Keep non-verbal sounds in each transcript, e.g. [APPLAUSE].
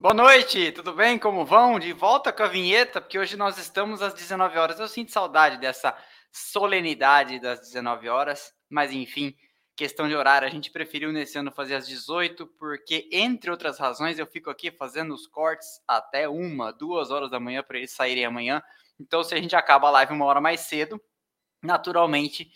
Boa noite, tudo bem? Como vão? De volta com a vinheta, porque hoje nós estamos às 19 horas. Eu sinto saudade dessa solenidade das 19 horas, mas enfim, questão de horário, a gente preferiu nesse ano fazer às 18, porque entre outras razões eu fico aqui fazendo os cortes até uma, duas horas da manhã para eles saírem amanhã. Então, se a gente acaba a live uma hora mais cedo, naturalmente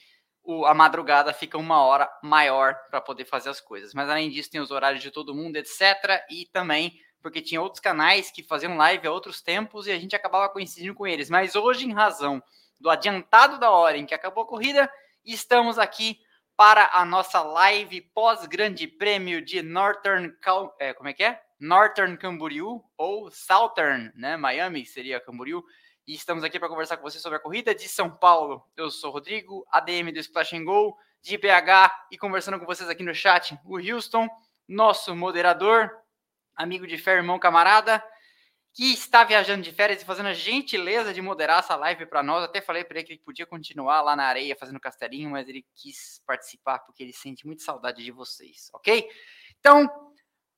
o, a madrugada fica uma hora maior para poder fazer as coisas. Mas além disso, tem os horários de todo mundo, etc. E também porque tinha outros canais que faziam live a outros tempos e a gente acabava coincidindo com eles. Mas hoje, em razão do adiantado da hora em que acabou a corrida, estamos aqui para a nossa live pós-grande prêmio de Northern, é, como é que é? Northern Camboriú ou Southern, né? Miami seria Camboriú. E estamos aqui para conversar com você sobre a corrida de São Paulo. Eu sou o Rodrigo, ADM do Splash and Go, de BH, e conversando com vocês aqui no chat, o Houston, nosso moderador, amigo de fé, irmão, camarada, que está viajando de férias e fazendo a gentileza de moderar essa live para nós. Até falei para ele que ele podia continuar lá na areia fazendo castelinho, mas ele quis participar porque ele sente muita saudade de vocês, ok? Então,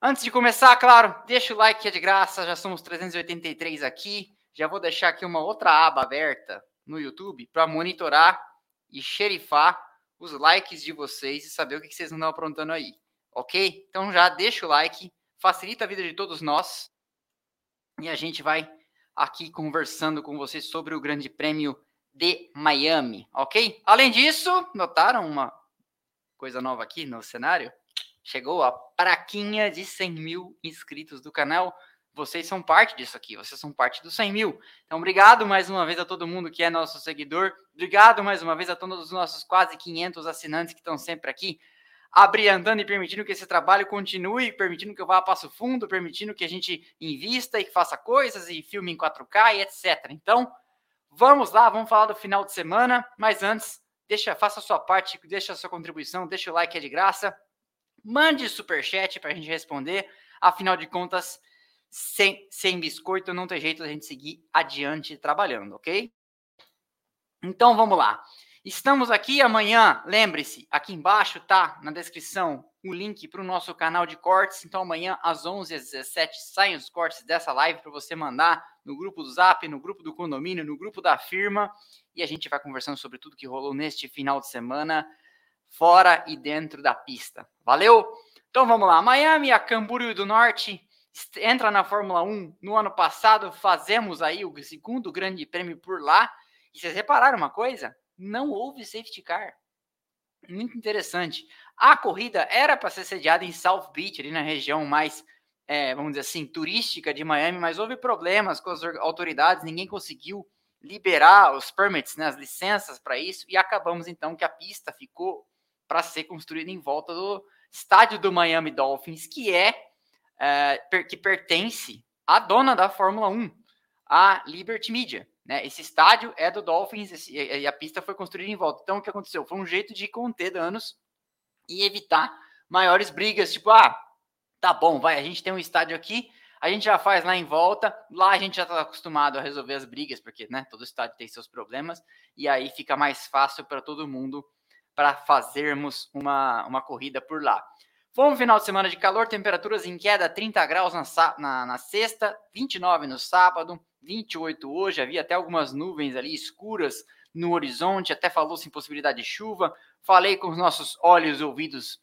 antes de começar, claro, deixa o like que é de graça, já somos 383 aqui. Já vou deixar aqui uma outra aba aberta no YouTube para monitorar e xerifar os likes de vocês e saber o que vocês estão aprontando aí, ok? Então já deixa o like facilita a vida de todos nós. E a gente vai aqui conversando com vocês sobre o Grande Prêmio de Miami, ok? Além disso, notaram uma coisa nova aqui no cenário? Chegou a praquinha de 100 mil inscritos do canal. Vocês são parte disso aqui, vocês são parte dos 100 mil. Então, obrigado mais uma vez a todo mundo que é nosso seguidor. Obrigado mais uma vez a todos os nossos quase 500 assinantes que estão sempre aqui abriandando e permitindo que esse trabalho continue, permitindo que eu vá a passo fundo, permitindo que a gente invista e faça coisas e filme em 4K e etc. Então, vamos lá, vamos falar do final de semana, mas antes, deixa, faça a sua parte, deixa a sua contribuição, deixa o like é de graça, mande super chat para a gente responder. Afinal de contas, sem, sem biscoito não tem jeito da gente seguir adiante trabalhando, ok? Então vamos lá. Estamos aqui amanhã, lembre-se, aqui embaixo tá na descrição o link para o nosso canal de cortes. Então amanhã às 11 às 17 saem os cortes dessa live para você mandar no grupo do Zap, no grupo do condomínio, no grupo da firma e a gente vai conversando sobre tudo que rolou neste final de semana, fora e dentro da pista. Valeu? Então vamos lá. Miami, a Camboriú do Norte entra na Fórmula 1. No ano passado fazemos aí o segundo grande prêmio por lá. E vocês repararam uma coisa? Não houve safety car. Muito interessante. A corrida era para ser sediada em South Beach, ali na região mais, é, vamos dizer assim, turística de Miami, mas houve problemas com as autoridades, ninguém conseguiu liberar os permits, né, as licenças para isso, e acabamos então que a pista ficou para ser construída em volta do estádio do Miami Dolphins, que é, é que pertence à dona da Fórmula 1, a Liberty Media. Né? Esse estádio é do Dolphins e a pista foi construída em volta. Então, o que aconteceu? Foi um jeito de conter danos e evitar maiores brigas. Tipo, ah, tá bom, vai, a gente tem um estádio aqui, a gente já faz lá em volta, lá a gente já está acostumado a resolver as brigas, porque né, todo estádio tem seus problemas, e aí fica mais fácil para todo mundo para fazermos uma, uma corrida por lá. Foi um final de semana de calor, temperaturas em queda, 30 graus na, na, na sexta, 29 no sábado, 28 hoje, havia até algumas nuvens ali escuras no horizonte, até falou-se em possibilidade de chuva. Falei com os nossos olhos e ouvidos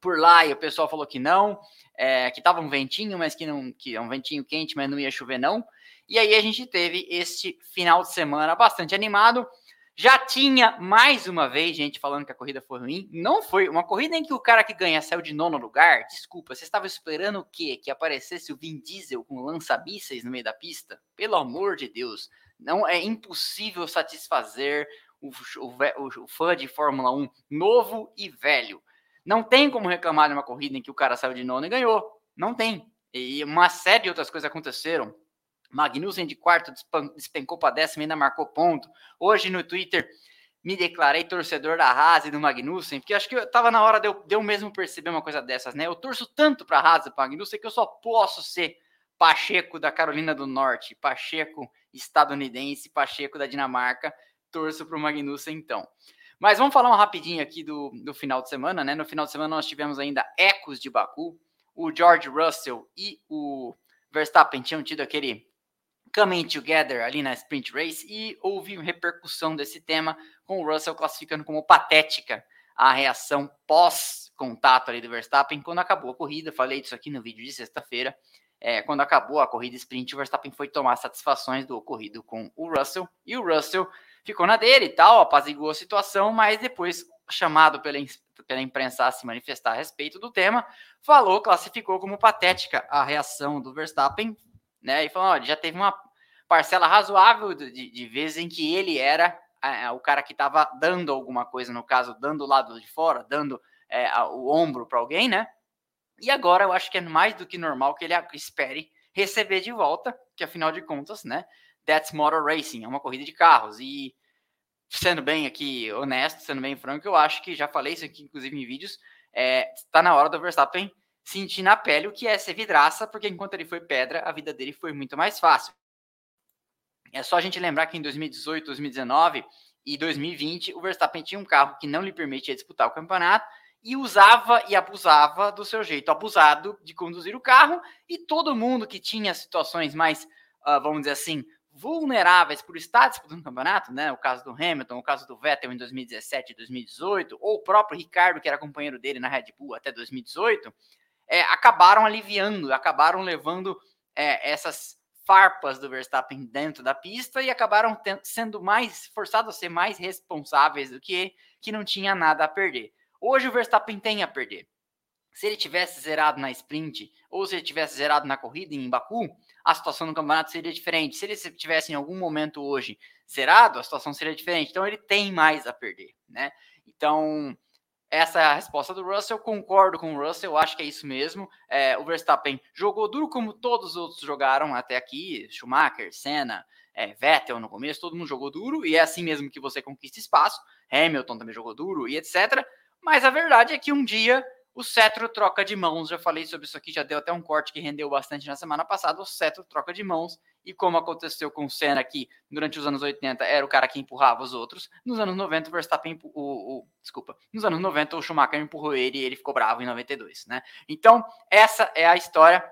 por lá e o pessoal falou que não, é, que estava um ventinho, mas que não, que é um ventinho quente, mas não ia chover não. E aí a gente teve este final de semana bastante animado. Já tinha mais uma vez gente falando que a corrida foi ruim. Não foi uma corrida em que o cara que ganha saiu de nono lugar. Desculpa, você estava esperando o quê? Que aparecesse o Vin Diesel com lança-mísseis no meio da pista? Pelo amor de Deus, não é impossível satisfazer o, o, o fã de Fórmula 1 novo e velho. Não tem como reclamar de uma corrida em que o cara saiu de nono e ganhou. Não tem. E uma série de outras coisas aconteceram. Magnussen de quarto despencou para décimo e ainda marcou ponto. Hoje no Twitter me declarei torcedor da Haas e do Magnussen, porque acho que estava na hora de eu, de eu, mesmo perceber uma coisa dessas, né? Eu torço tanto para a Haas e para Magnussen que eu só posso ser Pacheco da Carolina do Norte, Pacheco estadunidense, Pacheco da Dinamarca. Torço para o Magnussen então. Mas vamos falar um rapidinho aqui do, do final de semana, né? No final de semana nós tivemos ainda ecos de Baku, o George Russell e o Verstappen tinham tido aquele coming together ali na sprint race e houve repercussão desse tema com o Russell classificando como patética a reação pós-contato ali do Verstappen quando acabou a corrida. Falei disso aqui no vídeo de sexta-feira. É, quando acabou a corrida sprint, o Verstappen foi tomar satisfações do ocorrido com o Russell e o Russell ficou na dele e tal, apaziguou a situação, mas depois, chamado pela, pela imprensa a se manifestar a respeito do tema, falou, classificou como patética a reação do Verstappen, né? E falou: olha, já teve uma parcela razoável de, de vezes em que ele era o cara que estava dando alguma coisa, no caso, dando o lado de fora, dando é, o ombro para alguém, né? E agora eu acho que é mais do que normal que ele espere receber de volta, que afinal de contas, né? That's Motor Racing, é uma corrida de carros. E sendo bem aqui honesto, sendo bem franco, eu acho que já falei isso aqui, inclusive em vídeos, está é, tá na hora do Verstappen sentir na pele o que é ser vidraça, porque enquanto ele foi pedra, a vida dele foi muito mais fácil. É só a gente lembrar que em 2018, 2019 e 2020, o Verstappen tinha um carro que não lhe permitia disputar o campeonato e usava e abusava do seu jeito abusado de conduzir o carro, e todo mundo que tinha situações mais, uh, vamos dizer assim, vulneráveis por estar disputando o campeonato, né? O caso do Hamilton, o caso do Vettel em 2017 e 2018, ou o próprio Ricardo, que era companheiro dele na Red Bull até 2018, é, acabaram aliviando, acabaram levando é, essas farpas do Verstappen dentro da pista e acabaram sendo mais forçados a ser mais responsáveis do que que não tinha nada a perder. Hoje o Verstappen tem a perder. Se ele tivesse zerado na sprint ou se ele tivesse zerado na corrida em Baku, a situação no campeonato seria diferente. Se ele tivesse em algum momento hoje zerado, a situação seria diferente. Então ele tem mais a perder, né? Então essa é a resposta do Russell. Concordo com o Russell, acho que é isso mesmo. É, o Verstappen jogou duro como todos os outros jogaram até aqui: Schumacher, Senna, é, Vettel no começo, todo mundo jogou duro e é assim mesmo que você conquista espaço. Hamilton também jogou duro e etc. Mas a verdade é que um dia o cetro troca de mãos. Já falei sobre isso aqui, já deu até um corte que rendeu bastante na semana passada. O cetro troca de mãos e como aconteceu com o Senna que durante os anos 80 era o cara que empurrava os outros, nos anos 90 o Verstappen, o, o, desculpa, nos anos 90 o Schumacher empurrou ele e ele ficou bravo em 92, né? Então, essa é a história.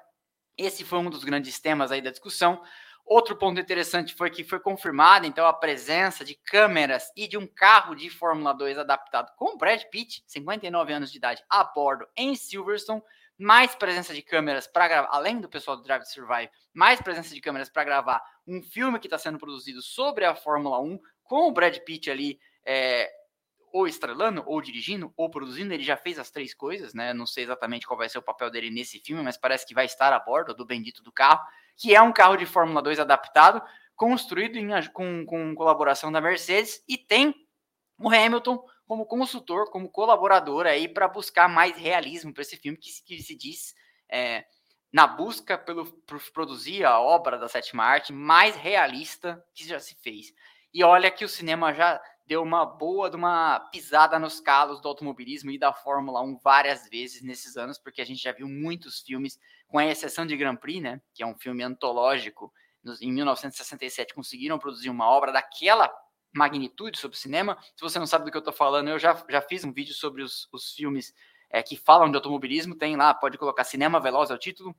Esse foi um dos grandes temas aí da discussão. Outro ponto interessante foi que foi confirmada então a presença de câmeras e de um carro de Fórmula 2 adaptado com Brad Pitt, 59 anos de idade, a bordo em Silverstone mais presença de câmeras para gravar, além do pessoal do Drive to Survive, mais presença de câmeras para gravar um filme que está sendo produzido sobre a Fórmula 1, com o Brad Pitt ali é, ou estrelando, ou dirigindo, ou produzindo. Ele já fez as três coisas, né? Não sei exatamente qual vai ser o papel dele nesse filme, mas parece que vai estar a bordo do bendito do carro, que é um carro de Fórmula 2 adaptado, construído em, com, com colaboração da Mercedes, e tem o Hamilton como consultor, como colaborador aí para buscar mais realismo para esse filme que, que se diz é, na busca pelo por produzir a obra da sétima arte mais realista que já se fez. E olha que o cinema já deu uma boa de uma pisada nos calos do automobilismo e da Fórmula 1 várias vezes nesses anos, porque a gente já viu muitos filmes, com a exceção de Grand Prix, né, que é um filme antológico, em 1967 conseguiram produzir uma obra daquela magnitude sobre cinema. Se você não sabe do que eu estou falando, eu já, já fiz um vídeo sobre os, os filmes é, que falam de automobilismo. Tem lá, pode colocar Cinema Veloz é o título.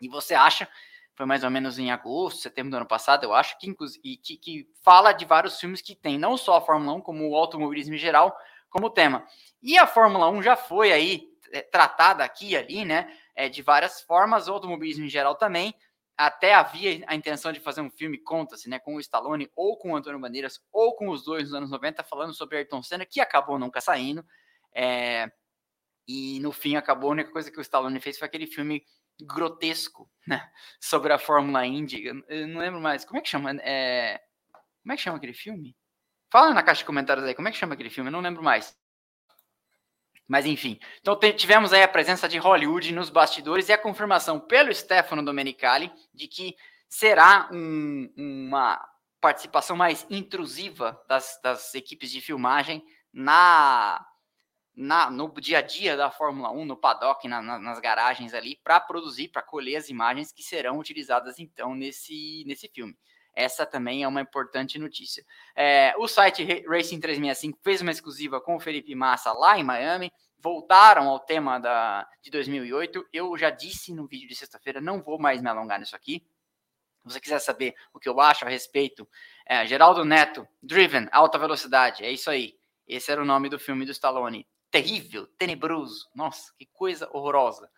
E você acha, foi mais ou menos em agosto, setembro do ano passado, eu acho, que, e que, que fala de vários filmes que tem não só a Fórmula 1, como o automobilismo em geral, como tema. E a Fórmula 1 já foi aí é, tratada aqui e ali, né? É, de várias formas, o automobilismo em geral também até havia a intenção de fazer um filme, conta-se, né, com o Stallone ou com o Antônio Bandeiras ou com os dois nos anos 90, falando sobre Ayrton Senna, que acabou nunca saindo. É, e no fim acabou, a única coisa que o Stallone fez foi aquele filme grotesco, né, sobre a Fórmula Indy. Eu não lembro mais, como é que chama? É, como é que chama aquele filme? Fala na caixa de comentários aí, como é que chama aquele filme? Eu não lembro mais. Mas enfim, então tivemos aí a presença de Hollywood nos bastidores e a confirmação pelo Stefano Domenicali de que será um, uma participação mais intrusiva das, das equipes de filmagem na, na, no dia a dia da Fórmula 1, no paddock, na, na, nas garagens ali, para produzir, para colher as imagens que serão utilizadas então nesse, nesse filme. Essa também é uma importante notícia. É, o site Racing 365 fez uma exclusiva com o Felipe Massa lá em Miami. voltaram ao tema da, de 2008. Eu já disse no vídeo de sexta-feira, não vou mais me alongar nisso aqui. Se você quiser saber o que eu acho a respeito, é, Geraldo Neto, Driven, Alta Velocidade, é isso aí. Esse era o nome do filme do Stallone. Terrível, tenebroso. Nossa, que coisa horrorosa.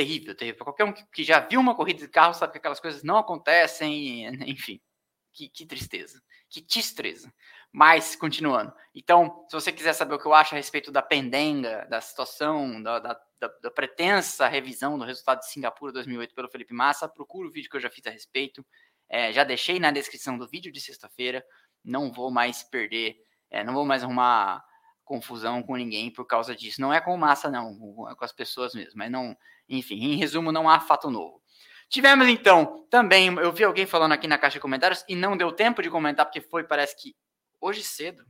Terrível, terrível. Qualquer um que já viu uma corrida de carro sabe que aquelas coisas não acontecem, [LAUGHS] enfim. Que, que tristeza. Que tristeza. Mas, continuando. Então, se você quiser saber o que eu acho a respeito da pendenga, da situação, da, da, da, da pretensa revisão do resultado de Singapura 2008 pelo Felipe Massa, procura o vídeo que eu já fiz a respeito. É, já deixei na descrição do vídeo de sexta-feira. Não vou mais perder, é, não vou mais arrumar confusão com ninguém por causa disso. Não é com Massa, não, é com as pessoas mesmo. Mas não, enfim, em resumo, não há fato novo. Tivemos então também, eu vi alguém falando aqui na caixa de comentários e não deu tempo de comentar porque foi, parece que hoje cedo.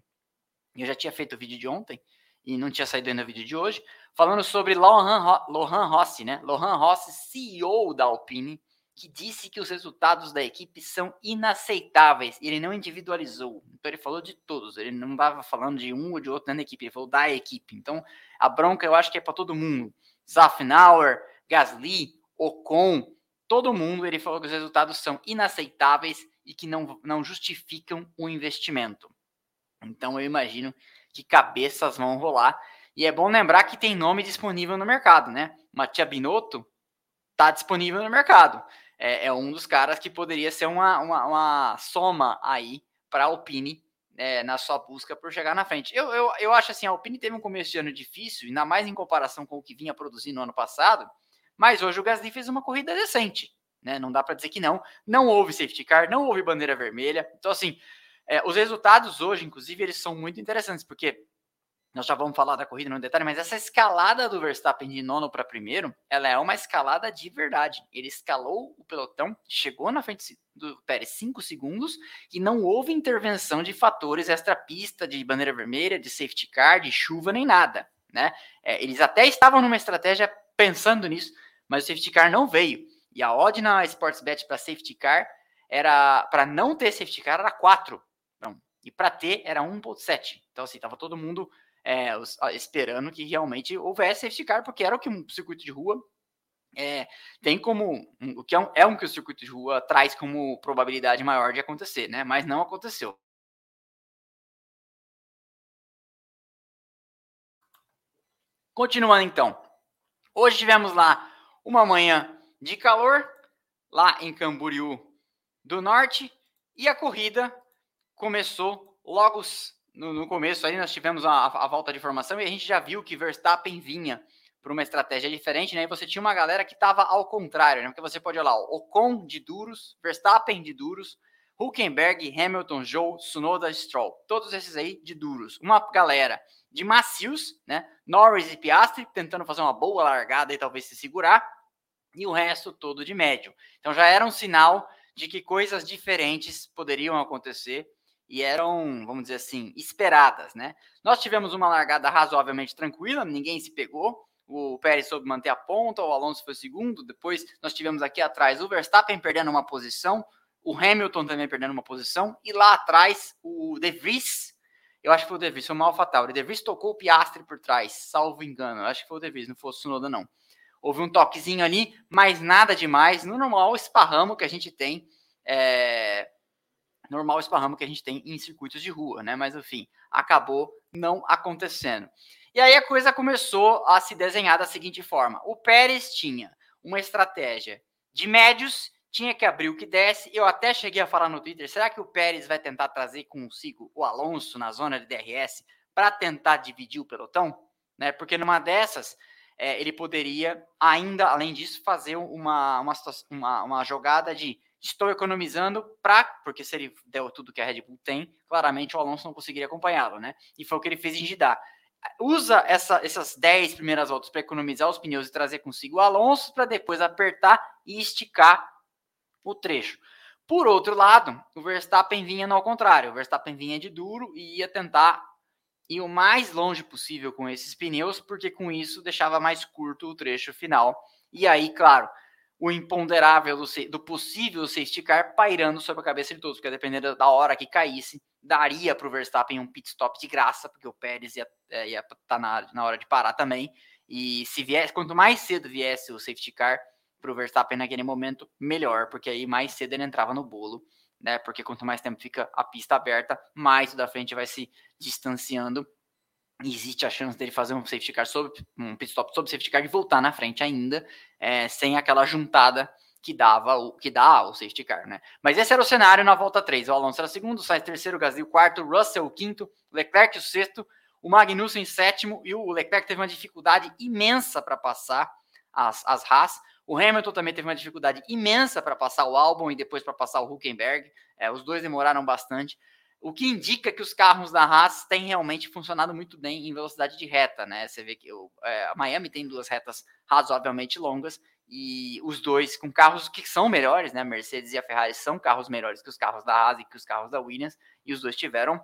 Eu já tinha feito o vídeo de ontem e não tinha saído ainda o vídeo de hoje, falando sobre Lohan, Lohan Rossi, né? Lohan Rossi, CEO da Alpine, que disse que os resultados da equipe são inaceitáveis. Ele não individualizou. Então ele falou de todos. Ele não estava falando de um ou de outro na equipe. Ele falou da equipe. Então a bronca eu acho que é para todo mundo. Zafnauer, Gasly, Ocon, todo mundo, ele falou que os resultados são inaceitáveis e que não, não justificam o investimento. Então eu imagino que cabeças vão rolar. E é bom lembrar que tem nome disponível no mercado, né? Matia Binotto está disponível no mercado. É, é, um dos caras que poderia ser uma, uma, uma soma aí para a Alpine é, na sua busca por chegar na frente. Eu, eu, eu acho assim, a Alpine teve um começo de ano difícil, ainda mais em comparação com o que vinha produzindo no ano passado, mas hoje o Gasly fez uma corrida decente, né? Não dá para dizer que não. Não houve safety car, não houve bandeira vermelha. Então, assim, é, os resultados hoje, inclusive, eles são muito interessantes, porque nós já vamos falar da corrida no detalhe, mas essa escalada do Verstappen de nono para primeiro, ela é uma escalada de verdade. Ele escalou o pelotão, chegou na frente do Pérez 5 segundos e não houve intervenção de fatores extra-pista, de bandeira vermelha, de safety car, de chuva, nem nada. Né? É, eles até estavam numa estratégia pensando nisso, mas o safety car não veio. E a odd na Sportsbet para safety car era para não ter safety car era 4. Não. E para ter era 1.7. Então assim, tava todo mundo é, esperando que realmente houvesse safety car, porque era o que um circuito de rua é, tem como o que é um, é um que o circuito de rua traz como probabilidade maior de acontecer, né? Mas não aconteceu. Continuando então, hoje tivemos lá uma manhã de calor lá em Camboriú do Norte e a corrida começou logo no, no começo. Aí nós tivemos a, a, volta de formação e a gente já viu que Verstappen vinha para uma estratégia diferente, né? E você tinha uma galera que estava ao contrário, né? Porque você pode olhar o Ocon de duros, Verstappen de duros, Huckenberg, Hamilton, Joe, Tsunoda, Stroll, todos esses aí de duros. Uma galera de macios, né? Norris e Piastri tentando fazer uma boa largada e talvez se segurar, e o resto todo de médio. Então já era um sinal de que coisas diferentes poderiam acontecer e eram, vamos dizer assim, esperadas, né? Nós tivemos uma largada razoavelmente tranquila, ninguém se pegou. O Pérez soube manter a ponta, o Alonso foi segundo. Depois nós tivemos aqui atrás o Verstappen perdendo uma posição, o Hamilton também perdendo uma posição, e lá atrás o De Vries, eu acho que foi o De Vries, foi mal fatal. O De Vries tocou o Piastre por trás, salvo engano. Eu acho que foi o De Vries, não foi o Tsunoda, não. Houve um toquezinho ali, mas nada demais. No normal esparramo que a gente tem, é... normal esparramo que a gente tem em circuitos de rua, né? Mas enfim, acabou não acontecendo. E aí a coisa começou a se desenhar da seguinte forma: o Pérez tinha uma estratégia de médios, tinha que abrir o que desce. Eu até cheguei a falar no Twitter: será que o Pérez vai tentar trazer consigo o Alonso na zona de DRS para tentar dividir o pelotão? Né? Porque numa dessas é, ele poderia ainda, além disso, fazer uma, uma, uma, uma jogada de estou economizando para, porque se ele der tudo que a Red Bull tem, claramente o Alonso não conseguiria acompanhá-lo, né? E foi o que ele fez em Jeddah. Usa essa, essas 10 primeiras voltas para economizar os pneus e trazer consigo o Alonso para depois apertar e esticar o trecho. Por outro lado, o Verstappen vinha no contrário. O Verstappen vinha de duro e ia tentar ir o mais longe possível com esses pneus, porque com isso deixava mais curto o trecho final. E aí, claro, o imponderável do, do possível safety car pairando sobre a cabeça de todos, porque dependendo da hora que caísse, daria para o Verstappen um pit stop de graça, porque o Pérez ia estar é, tá na, na hora de parar também. E se viesse, quanto mais cedo viesse o safety car para o Verstappen naquele momento, melhor, porque aí mais cedo ele entrava no bolo, né? Porque quanto mais tempo fica a pista aberta, mais o da frente vai se distanciando. Existe a chance dele fazer um safety car sobre um pit stop sobre safety car e voltar na frente ainda, é, sem aquela juntada que dava o que dá o safety car, né? Mas esse era o cenário na volta 3. O Alonso era segundo, Sainz terceiro, Gasly quarto, Russell quinto, Leclerc o sexto, o Magnussen sétimo e o Leclerc teve uma dificuldade imensa para passar as, as Haas. O Hamilton também teve uma dificuldade imensa para passar o Albon e depois para passar o Huckenberg. É, os dois demoraram bastante, o que indica que os carros da Haas têm realmente funcionado muito bem em velocidade de reta, né? Você vê que o, é, a Miami tem duas retas razoavelmente longas e os dois com carros que são melhores, né? A Mercedes e a Ferrari são carros melhores que os carros da Haas e que os carros da Williams, e os dois tiveram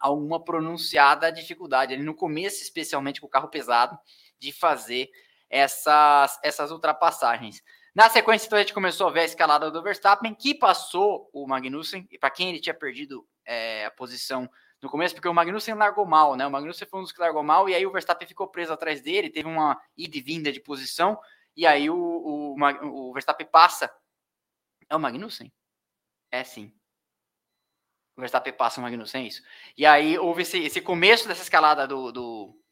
alguma pronunciada dificuldade ali no começo, especialmente com o carro pesado, de fazer essas, essas ultrapassagens. Na sequência, então, a gente começou a ver a escalada do Verstappen, que passou o Magnussen, e para quem ele tinha perdido é, a posição no começo, porque o Magnussen largou mal, né? O Magnussen foi um dos que largou mal, e aí o Verstappen ficou preso atrás dele, teve uma ida e vinda de posição, e aí o, o, o Verstappen passa. É o Magnussen? É sim. O Verstappen passa o Magnussen, é isso. E aí houve esse, esse começo dessa escalada do, do,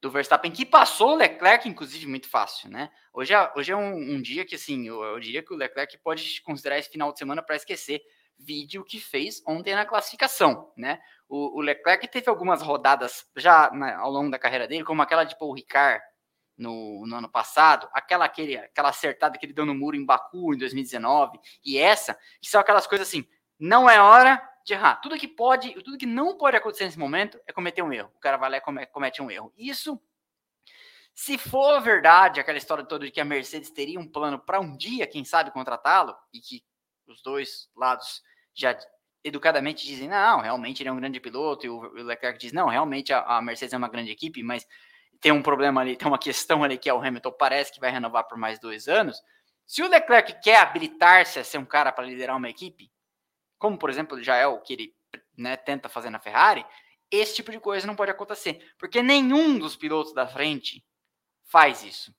do, Verstappen, que passou o Leclerc, inclusive, muito fácil, né? Hoje é, hoje é um, um dia que, assim, eu, eu, diria que o Leclerc pode considerar esse final de semana para esquecer vídeo que fez ontem na classificação, né? O, o Leclerc teve algumas rodadas já na, ao longo da carreira dele, como aquela de Paul Ricard, no, no, ano passado, aquela, aquele, aquela acertada que ele deu no muro em Baku em 2019, e essa, que são aquelas coisas assim, não é hora de errar. Tudo que pode, tudo que não pode acontecer nesse momento é cometer um erro. O cara vai lá e comete um erro. Isso, se for verdade, aquela história toda de que a Mercedes teria um plano para um dia, quem sabe, contratá-lo, e que os dois lados já educadamente dizem, não, realmente ele é um grande piloto, e o Leclerc diz, não, realmente a, a Mercedes é uma grande equipe, mas tem um problema ali, tem uma questão ali que é o Hamilton parece que vai renovar por mais dois anos. Se o Leclerc quer habilitar-se a ser um cara para liderar uma equipe, como por exemplo já é o que ele né, tenta fazer na Ferrari, esse tipo de coisa não pode acontecer, porque nenhum dos pilotos da frente faz isso.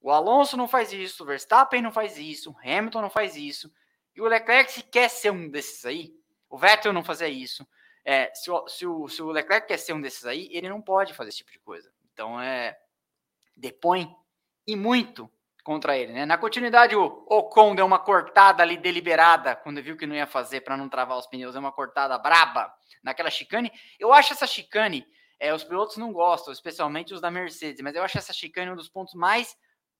O Alonso não faz isso, o Verstappen não faz isso, Hamilton não faz isso, e o Leclerc se quer ser um desses aí, o Vettel não fazia isso. É, se, o, se, o, se o Leclerc quer ser um desses aí, ele não pode fazer esse tipo de coisa. Então é depõe e muito contra ele, né? Na continuidade o Ocon deu uma cortada ali deliberada quando viu que não ia fazer para não travar os pneus, é uma cortada braba naquela chicane. Eu acho essa chicane, é, os pilotos não gostam, especialmente os da Mercedes, mas eu acho essa chicane um dos pontos mais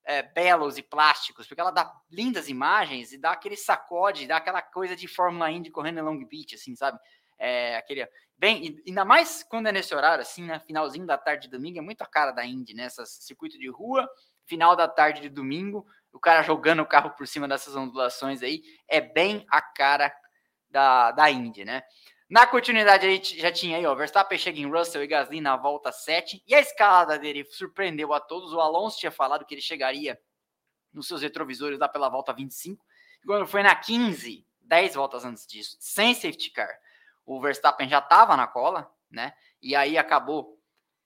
é, belos e plásticos, porque ela dá lindas imagens e dá aquele sacode, dá aquela coisa de Fórmula Indy correndo em Long Beach, assim, sabe? É, aquele, bem, ainda mais quando é nesse horário, assim, né? Finalzinho da tarde de domingo, é muito a cara da Indy, né? Esse circuito de rua, final da tarde de domingo, o cara jogando o carro por cima dessas ondulações aí, é bem a cara da, da Indy, né? Na continuidade, a gente já tinha aí, ó, Verstappen chega em Russell e Gasly na volta 7, e a escalada dele surpreendeu a todos. O Alonso tinha falado que ele chegaria nos seus retrovisores lá pela volta 25, e quando foi na 15, 10 voltas antes disso, sem safety car, o Verstappen já estava na cola, né? E aí acabou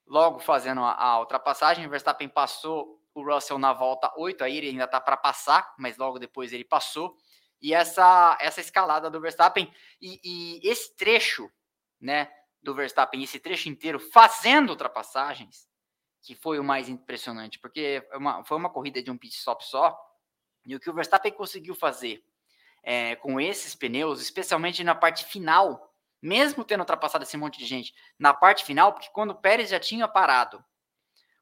logo fazendo a, a, ultrapassagem. O Verstappen passou o Russell na volta 8, aí ele ainda está para passar, mas logo depois ele passou. E essa, essa escalada do Verstappen e, e esse trecho, né, do Verstappen, esse trecho inteiro fazendo ultrapassagens, que foi o mais impressionante, porque foi uma, foi uma corrida de um pit stop só, e o que o Verstappen conseguiu fazer é, com esses pneus, especialmente na parte final mesmo tendo ultrapassado esse monte de gente na parte final, porque quando o Pérez já tinha parado,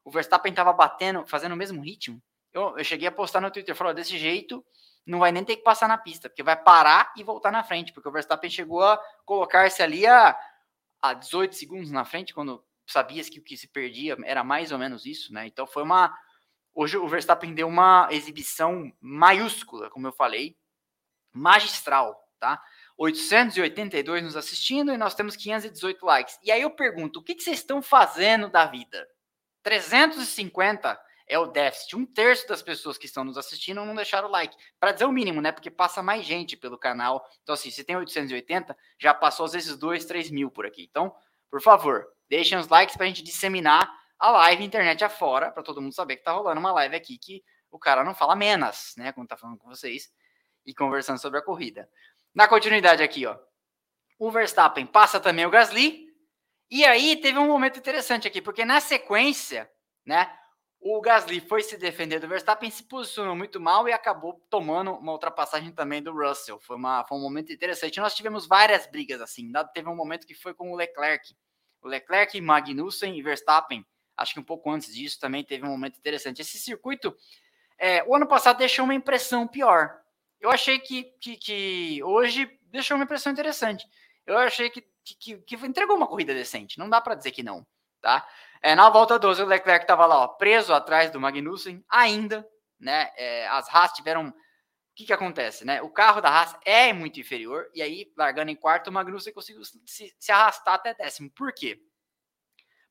o Verstappen estava batendo, fazendo o mesmo ritmo. Eu, eu cheguei a postar no Twitter, falou, desse jeito não vai nem ter que passar na pista, porque vai parar e voltar na frente, porque o Verstappen chegou a colocar-se ali a, a 18 segundos na frente, quando sabia que o que se perdia era mais ou menos isso, né? Então foi uma. Hoje o Verstappen deu uma exibição maiúscula, como eu falei, magistral, tá? 882 nos assistindo e nós temos 518 likes. E aí eu pergunto, o que, que vocês estão fazendo da vida? 350 é o déficit. Um terço das pessoas que estão nos assistindo não deixaram o like. Para dizer o mínimo, né? Porque passa mais gente pelo canal. Então, assim, se tem 880, já passou às vezes 2, 3 mil por aqui. Então, por favor, deixem os likes para a gente disseminar a live internet afora, para todo mundo saber que tá rolando uma live aqui que o cara não fala menos, né? Quando tá falando com vocês e conversando sobre a corrida. Na continuidade aqui, ó. O Verstappen passa também o Gasly. E aí teve um momento interessante aqui, porque na sequência, né? O Gasly foi se defender do Verstappen, se posicionou muito mal e acabou tomando uma ultrapassagem também do Russell. Foi, uma, foi um momento interessante. Nós tivemos várias brigas assim. Teve um momento que foi com o Leclerc. O Leclerc, Magnussen e Verstappen. Acho que um pouco antes disso também teve um momento interessante. Esse circuito, é, o ano passado deixou uma impressão pior. Eu achei que, que, que hoje deixou uma impressão interessante. Eu achei que, que, que entregou uma corrida decente. Não dá para dizer que não, tá? É, na volta 12, o Leclerc estava lá, ó, preso atrás do Magnussen, ainda, né? É, as Haas tiveram. O que, que acontece, né? O carro da Haas é muito inferior, e aí, largando em quarto, o Magnussen conseguiu se, se arrastar até décimo. Por quê?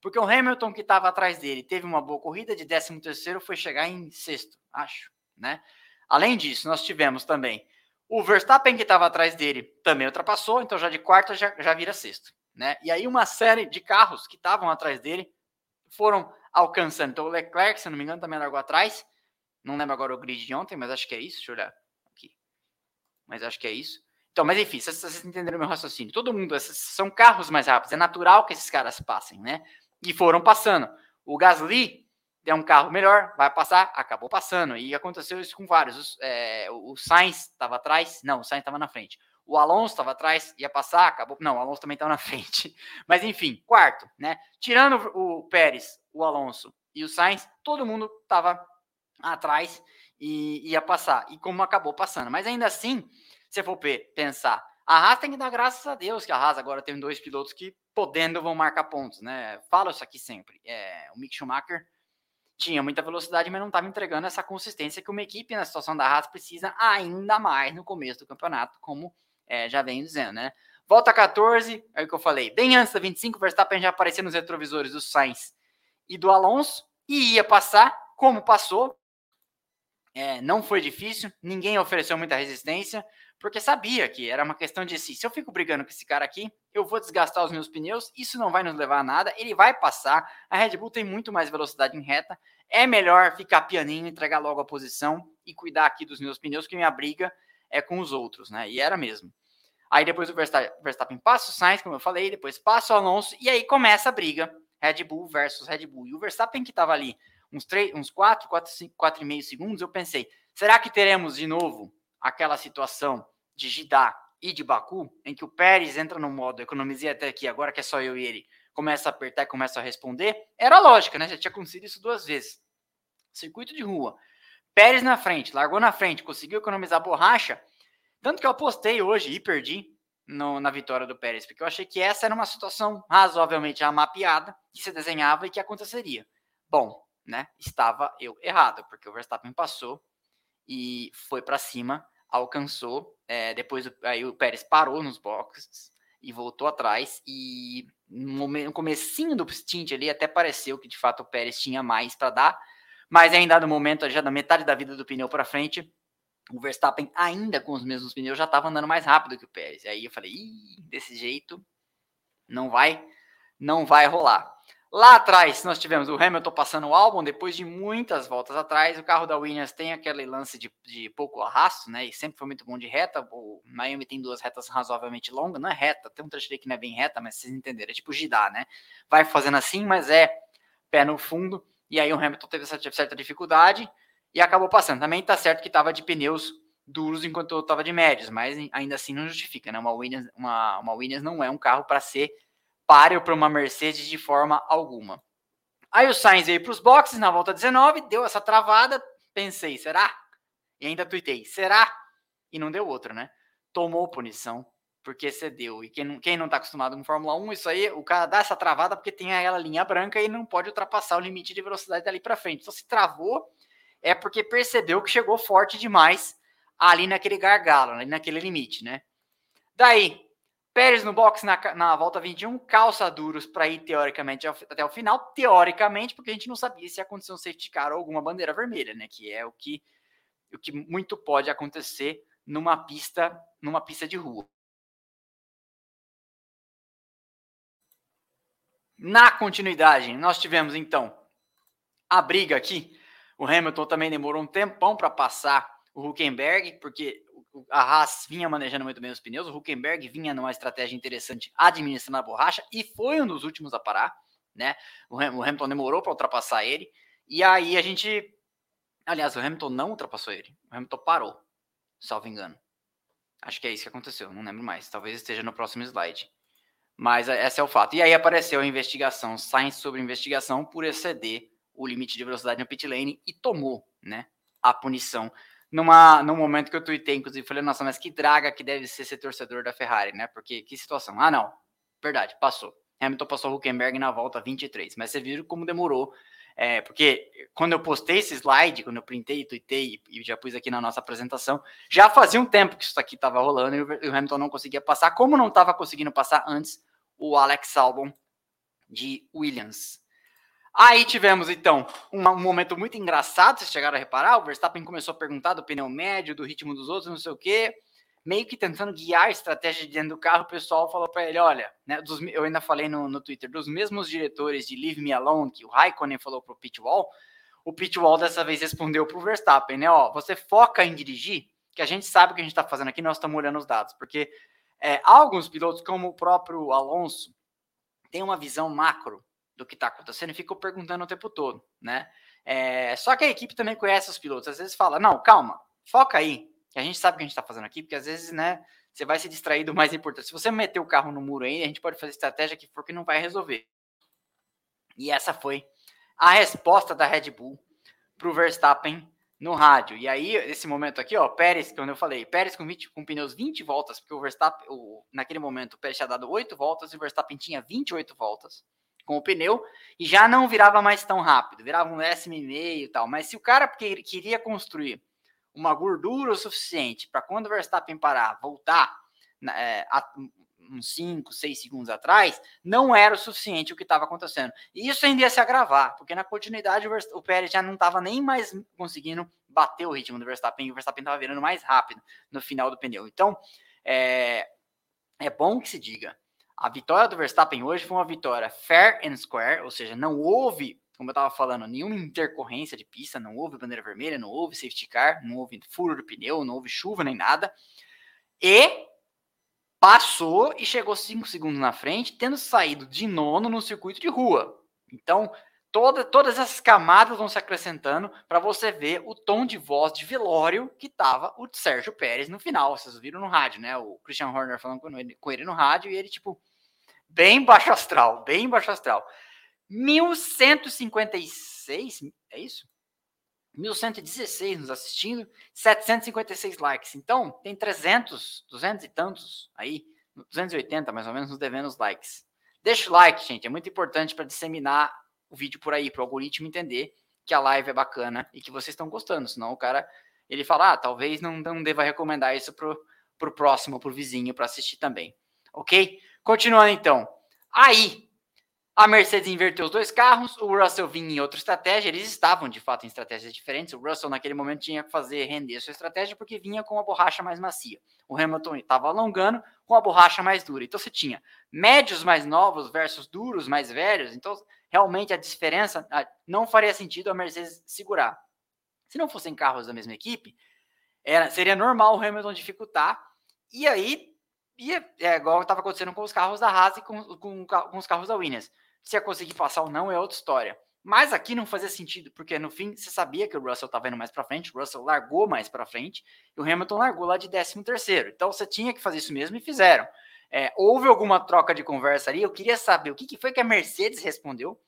Porque o Hamilton, que estava atrás dele, teve uma boa corrida, de décimo terceiro foi chegar em sexto, acho, né? Além disso, nós tivemos também o Verstappen, que estava atrás dele, também ultrapassou, então já de quarto já, já vira sexto, né? E aí uma série de carros que estavam atrás dele foram alcançando. Então o Leclerc, se não me engano, também largou atrás. Não lembro agora o grid de ontem, mas acho que é isso. Deixa eu olhar aqui. Mas acho que é isso. Então, mas enfim, vocês, vocês entenderam meu raciocínio. Todo mundo, esses são carros mais rápidos. É natural que esses caras passem, né? E foram passando. O Gasly é um carro melhor, vai passar, acabou passando. E aconteceu isso com vários. É, o Sainz estava atrás, não, o Sainz estava na frente. O Alonso estava atrás, ia passar, acabou. Não, o Alonso também estava na [LAUGHS] frente. Mas enfim, quarto, né? Tirando o Pérez, o Alonso e o Sainz, todo mundo estava atrás e ia passar. E como acabou passando. Mas ainda assim, se for pensar, a Haas tem que dar graças a Deus que a Haas agora tem dois pilotos que, podendo, vão marcar pontos, né? Falo isso aqui sempre. É, o Mick Schumacher tinha muita velocidade, mas não estava entregando essa consistência que uma equipe na situação da Haas precisa ainda mais no começo do campeonato, como é, já vem dizendo, né? Volta 14, é o que eu falei. Bem antes da 25, o Verstappen já aparecia nos retrovisores do Sainz e do Alonso e ia passar, como passou. É, não foi difícil, ninguém ofereceu muita resistência, porque sabia que era uma questão de si. Se eu fico brigando com esse cara aqui, eu vou desgastar os meus pneus, isso não vai nos levar a nada, ele vai passar. A Red Bull tem muito mais velocidade em reta, é melhor ficar pianinho, entregar logo a posição e cuidar aqui dos meus pneus, que minha briga é com os outros, né? E era mesmo. Aí depois o Verstappen passa o Sainz, como eu falei, depois passa o Alonso, e aí começa a briga Red Bull versus Red Bull. E o Verstappen que estava ali uns, 3, uns 4, 4, 5, 4,5 segundos, eu pensei, será que teremos de novo aquela situação de Jeddah e de Baku, em que o Pérez entra no modo economizei até aqui, agora que é só eu e ele, começa a apertar e começa a responder? Era lógica, né? Já tinha acontecido isso duas vezes. Circuito de rua. Pérez na frente, largou na frente, conseguiu economizar borracha, tanto que eu apostei hoje e perdi no, na vitória do Pérez, porque eu achei que essa era uma situação razoavelmente já mapeada, que se desenhava e que aconteceria. Bom, né? Estava eu errado, porque o Verstappen passou e foi para cima, alcançou. É, depois aí o Pérez parou nos boxes e voltou atrás. E no, no comecinho do stint ali até pareceu que de fato o Pérez tinha mais para dar, mas em dado momento, já da metade da vida do pneu para frente, o Verstappen, ainda com os mesmos pneus, já estava andando mais rápido que o Pérez. Aí eu falei, Ih, desse jeito não vai, não vai rolar. Lá atrás nós tivemos o Hamilton passando o álbum, depois de muitas voltas atrás, o carro da Williams tem aquele lance de, de pouco arrasto, né? E sempre foi muito bom de reta. O Miami tem duas retas razoavelmente longas, não é reta, tem um trecho que não é bem reta, mas vocês entenderam, é tipo Gidá, né? Vai fazendo assim, mas é pé no fundo. E aí o Hamilton teve essa certa dificuldade e acabou passando. Também tá certo que estava de pneus duros enquanto eu estava de médios, mas ainda assim não justifica, né? Uma Williams, uma, uma Williams não é um carro para ser páreo para uma Mercedes de forma alguma. Aí o Sainz veio para os boxes na volta 19, deu essa travada, pensei, será? E ainda tuitei, será? E não deu outra, né? Tomou punição, porque cedeu. E quem não, quem não tá acostumado com Fórmula 1, isso aí, o cara dá essa travada porque tem aquela linha branca e não pode ultrapassar o limite de velocidade dali para frente. Então se travou, é porque percebeu que chegou forte demais ali naquele gargalo, ali naquele limite, né? Daí, Pérez no box na, na volta 21, calça duros para ir teoricamente até o final, teoricamente, porque a gente não sabia se ia um safety car ou alguma bandeira vermelha, né? Que é o que, o que muito pode acontecer numa pista, numa pista de rua. Na continuidade, nós tivemos então a briga aqui. O Hamilton também demorou um tempão para passar o Huckenberg, porque a Haas vinha manejando muito bem os pneus, o Huckenberg vinha numa estratégia interessante administrando a borracha e foi um dos últimos a parar, né? O Hamilton demorou para ultrapassar ele, e aí a gente. Aliás, o Hamilton não ultrapassou ele, o Hamilton parou, salvo engano. Acho que é isso que aconteceu, não lembro mais. Talvez esteja no próximo slide. Mas é, esse é o fato. E aí apareceu a investigação, Sainz sobre investigação por exceder o limite de velocidade no pit lane e tomou, né, a punição. Numa, num momento que eu tuitei, inclusive, falei, nossa, mas que draga que deve ser ser torcedor da Ferrari, né? Porque que situação. Ah, não. Verdade, passou. Hamilton passou o Huckenberg na volta 23. Mas você viu como demorou. É, porque quando eu postei esse slide, quando eu printei, tuitei e já pus aqui na nossa apresentação, já fazia um tempo que isso aqui estava rolando e o Hamilton não conseguia passar, como não estava conseguindo passar antes o Alex Albon de Williams. Aí tivemos então um, um, momento muito engraçado, vocês chegaram a reparar, o Verstappen começou a perguntar do pneu médio, do ritmo dos outros, não sei o quê, meio que tentando guiar a estratégia de dentro do carro, o pessoal falou para ele, olha, né, dos, eu ainda falei no, no Twitter, dos mesmos diretores de Leave Me Alone, que o Raikkonen falou para o Pitwall, o Pitwall dessa vez respondeu para o Verstappen, né, ó, você foca em dirigir, que a gente sabe o que a gente está fazendo aqui, nós estamos olhando os dados, porque é, alguns pilotos, como o próprio Alonso, têm uma visão macro do que está acontecendo e ficam perguntando o tempo todo, né? É, só que a equipe também conhece os pilotos. Às vezes fala, não, calma, foca aí, que a gente sabe o que a gente está fazendo aqui, porque às vezes, né, você vai se distrair do mais importante. Se você meter o carro no muro aí, a gente pode fazer estratégia que for que não vai resolver. E essa foi a resposta da Red Bull para o Verstappen no rádio. E aí, esse momento aqui, ó, Pérez, quando eu falei, Pérez com, 20, com pneus 20 voltas, porque o Verstappen, o, naquele momento, o Pérez tinha dado 8 voltas e o Verstappen tinha 28 voltas com o pneu e já não virava mais tão rápido, virava um décimo e meio e tal. Mas se o cara queria construir uma gordura o suficiente para quando o Verstappen parar, voltar é, a, uns 5, 6 segundos atrás, não era o suficiente o que estava acontecendo. E isso ainda ia se agravar, porque na continuidade o, o Pérez já não estava nem mais conseguindo bater o ritmo do Verstappen, e o Verstappen estava virando mais rápido no final do pneu. Então, é, é bom que se diga, a vitória do Verstappen hoje foi uma vitória fair and square, ou seja, não houve, como eu estava falando, nenhuma intercorrência de pista, não houve bandeira vermelha, não houve safety car, não houve furo do pneu, não houve chuva nem nada. E passou e chegou cinco segundos na frente, tendo saído de nono no circuito de rua. Então, toda, todas essas camadas vão se acrescentando para você ver o tom de voz de velório que estava o Sérgio Pérez no final. Vocês viram no rádio, né? O Christian Horner falando com ele, com ele no rádio e ele, tipo, bem baixo astral, bem baixo astral. 1156, é isso? 1116 nos assistindo, 756 likes. Então, tem 300, 200 e tantos aí, 280 mais ou menos, nos devendo os likes. Deixa o like, gente, é muito importante para disseminar o vídeo por aí, para o algoritmo entender que a live é bacana e que vocês estão gostando. Senão o cara, ele fala, ah, talvez não, não deva recomendar isso pro, pro próximo, pro vizinho, para assistir também. Ok? Continuando então. Aí, a Mercedes inverteu os dois carros, o Russell vinha em outra estratégia, eles estavam de fato em estratégias diferentes. O Russell, naquele momento, tinha que fazer render a sua estratégia porque vinha com a borracha mais macia. O Hamilton estava alongando com a borracha mais dura. Então você tinha médios mais novos versus duros mais velhos. Então, realmente, a diferença não faria sentido a Mercedes segurar. Se não fossem carros da mesma equipe, era, seria normal o Hamilton dificultar. E aí, ia, é igual estava acontecendo com os carros da Haas e com, com, com os carros da Williams se ia conseguir passar ou não é outra história. Mas aqui não fazia sentido, porque no fim você sabia que o Russell estava indo mais para frente, o Russell largou mais para frente e o Hamilton largou lá de 13 terceiro. Então você tinha que fazer isso mesmo e fizeram. É, houve alguma troca de conversa ali? Eu queria saber o que, que, foi que a Mercedes respondeu,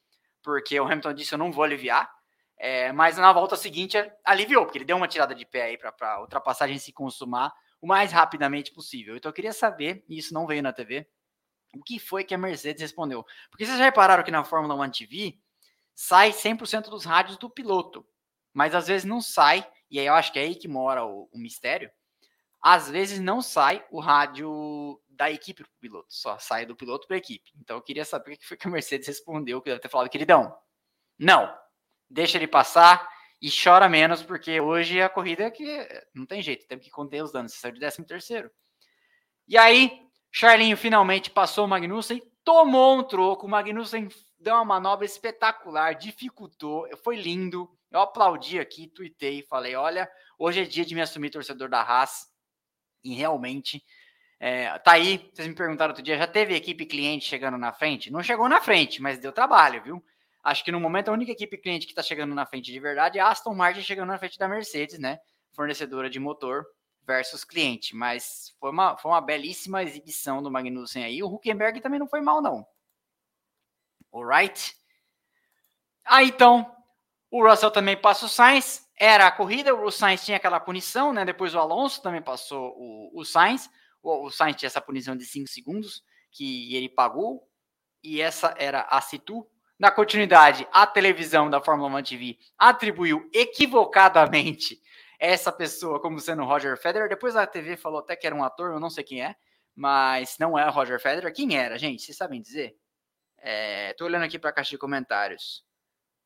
porque o Hamilton disse eu não vou aliviar, é, mas na volta seguinte aliviou, porque ele deu uma tirada de pé aí para a ultrapassagem se consumar o mais rapidamente possível. Então eu queria saber, e isso não veio na TV, o que foi que a Mercedes respondeu. Porque vocês já repararam que na Fórmula 1 TV sai 100% dos rádios do piloto, mas às vezes não sai, e aí eu acho que é aí que mora o, o mistério. Às vezes não sai o rádio da equipe para piloto, só sai do piloto para equipe. Então eu queria saber o que foi que a Mercedes respondeu, que deve ter falado, queridão, não, deixa ele passar e chora menos, porque hoje a corrida é que não tem jeito, tem que conter os danos, você saiu de 13 terceiro. E aí, Charlinho finalmente passou o Magnussen, tomou um troco, o Magnussen deu uma manobra espetacular, dificultou, foi lindo, eu aplaudi aqui, tuitei, falei, olha, hoje é dia de me assumir torcedor da Haas, e realmente é, tá aí, vocês me perguntaram outro dia, já teve equipe cliente chegando na frente? Não chegou na frente, mas deu trabalho, viu? Acho que no momento a única equipe cliente que está chegando na frente de verdade é a Aston Martin chegando na frente da Mercedes, né? Fornecedora de motor versus cliente. Mas foi uma, foi uma belíssima exibição do Magnussen aí. O Huckenberg também não foi mal, não. Alright? Aí então, o Russell também passa o Sainz. Era a corrida, o Sainz tinha aquela punição, né? Depois o Alonso também passou o, o Sainz o, o Sainz tinha essa punição de 5 segundos que ele pagou, e essa era a Situ. Na continuidade, a televisão da Fórmula 1 TV atribuiu equivocadamente essa pessoa como sendo Roger Federer. Depois a TV falou até que era um ator, eu não sei quem é, mas não é Roger Federer. Quem era, gente? Vocês sabem dizer? É, olhando aqui para a caixa de comentários.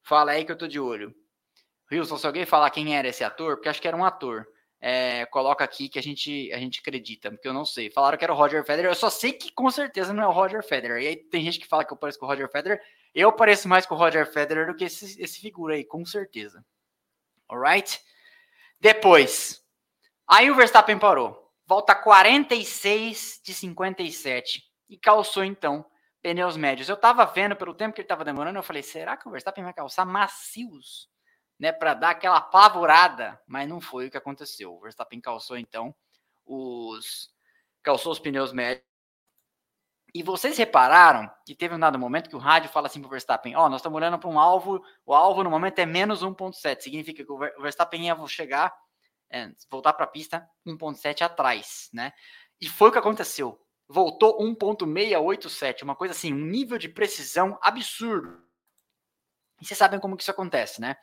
Fala aí que eu tô de olho. Wilson, se alguém falar quem era esse ator, porque acho que era um ator é, coloca aqui que a gente, a gente acredita, porque eu não sei. Falaram que era o Roger Federer, eu só sei que com certeza não é o Roger Federer. E aí tem gente que fala que eu pareço com o Roger Federer. Eu pareço mais com o Roger Federer do que esse, esse figura aí, com certeza. Alright? Depois, aí o Verstappen parou. Volta 46 de 57 e calçou então pneus médios. Eu tava vendo pelo tempo que ele tava demorando, eu falei, será que o Verstappen vai calçar macios? né, para dar aquela apavorada, mas não foi o que aconteceu. O Verstappen calçou então os calçou os pneus médios. E vocês repararam que teve um dado momento que o rádio fala assim para o Verstappen: Ó, oh, nós estamos olhando para um alvo, o alvo no momento é menos 1,7, significa que o Verstappen ia chegar, é, voltar para a pista 1,7 atrás, né? E foi o que aconteceu. Voltou 1,687, uma coisa assim, um nível de precisão absurdo. E vocês sabem como que isso acontece, né?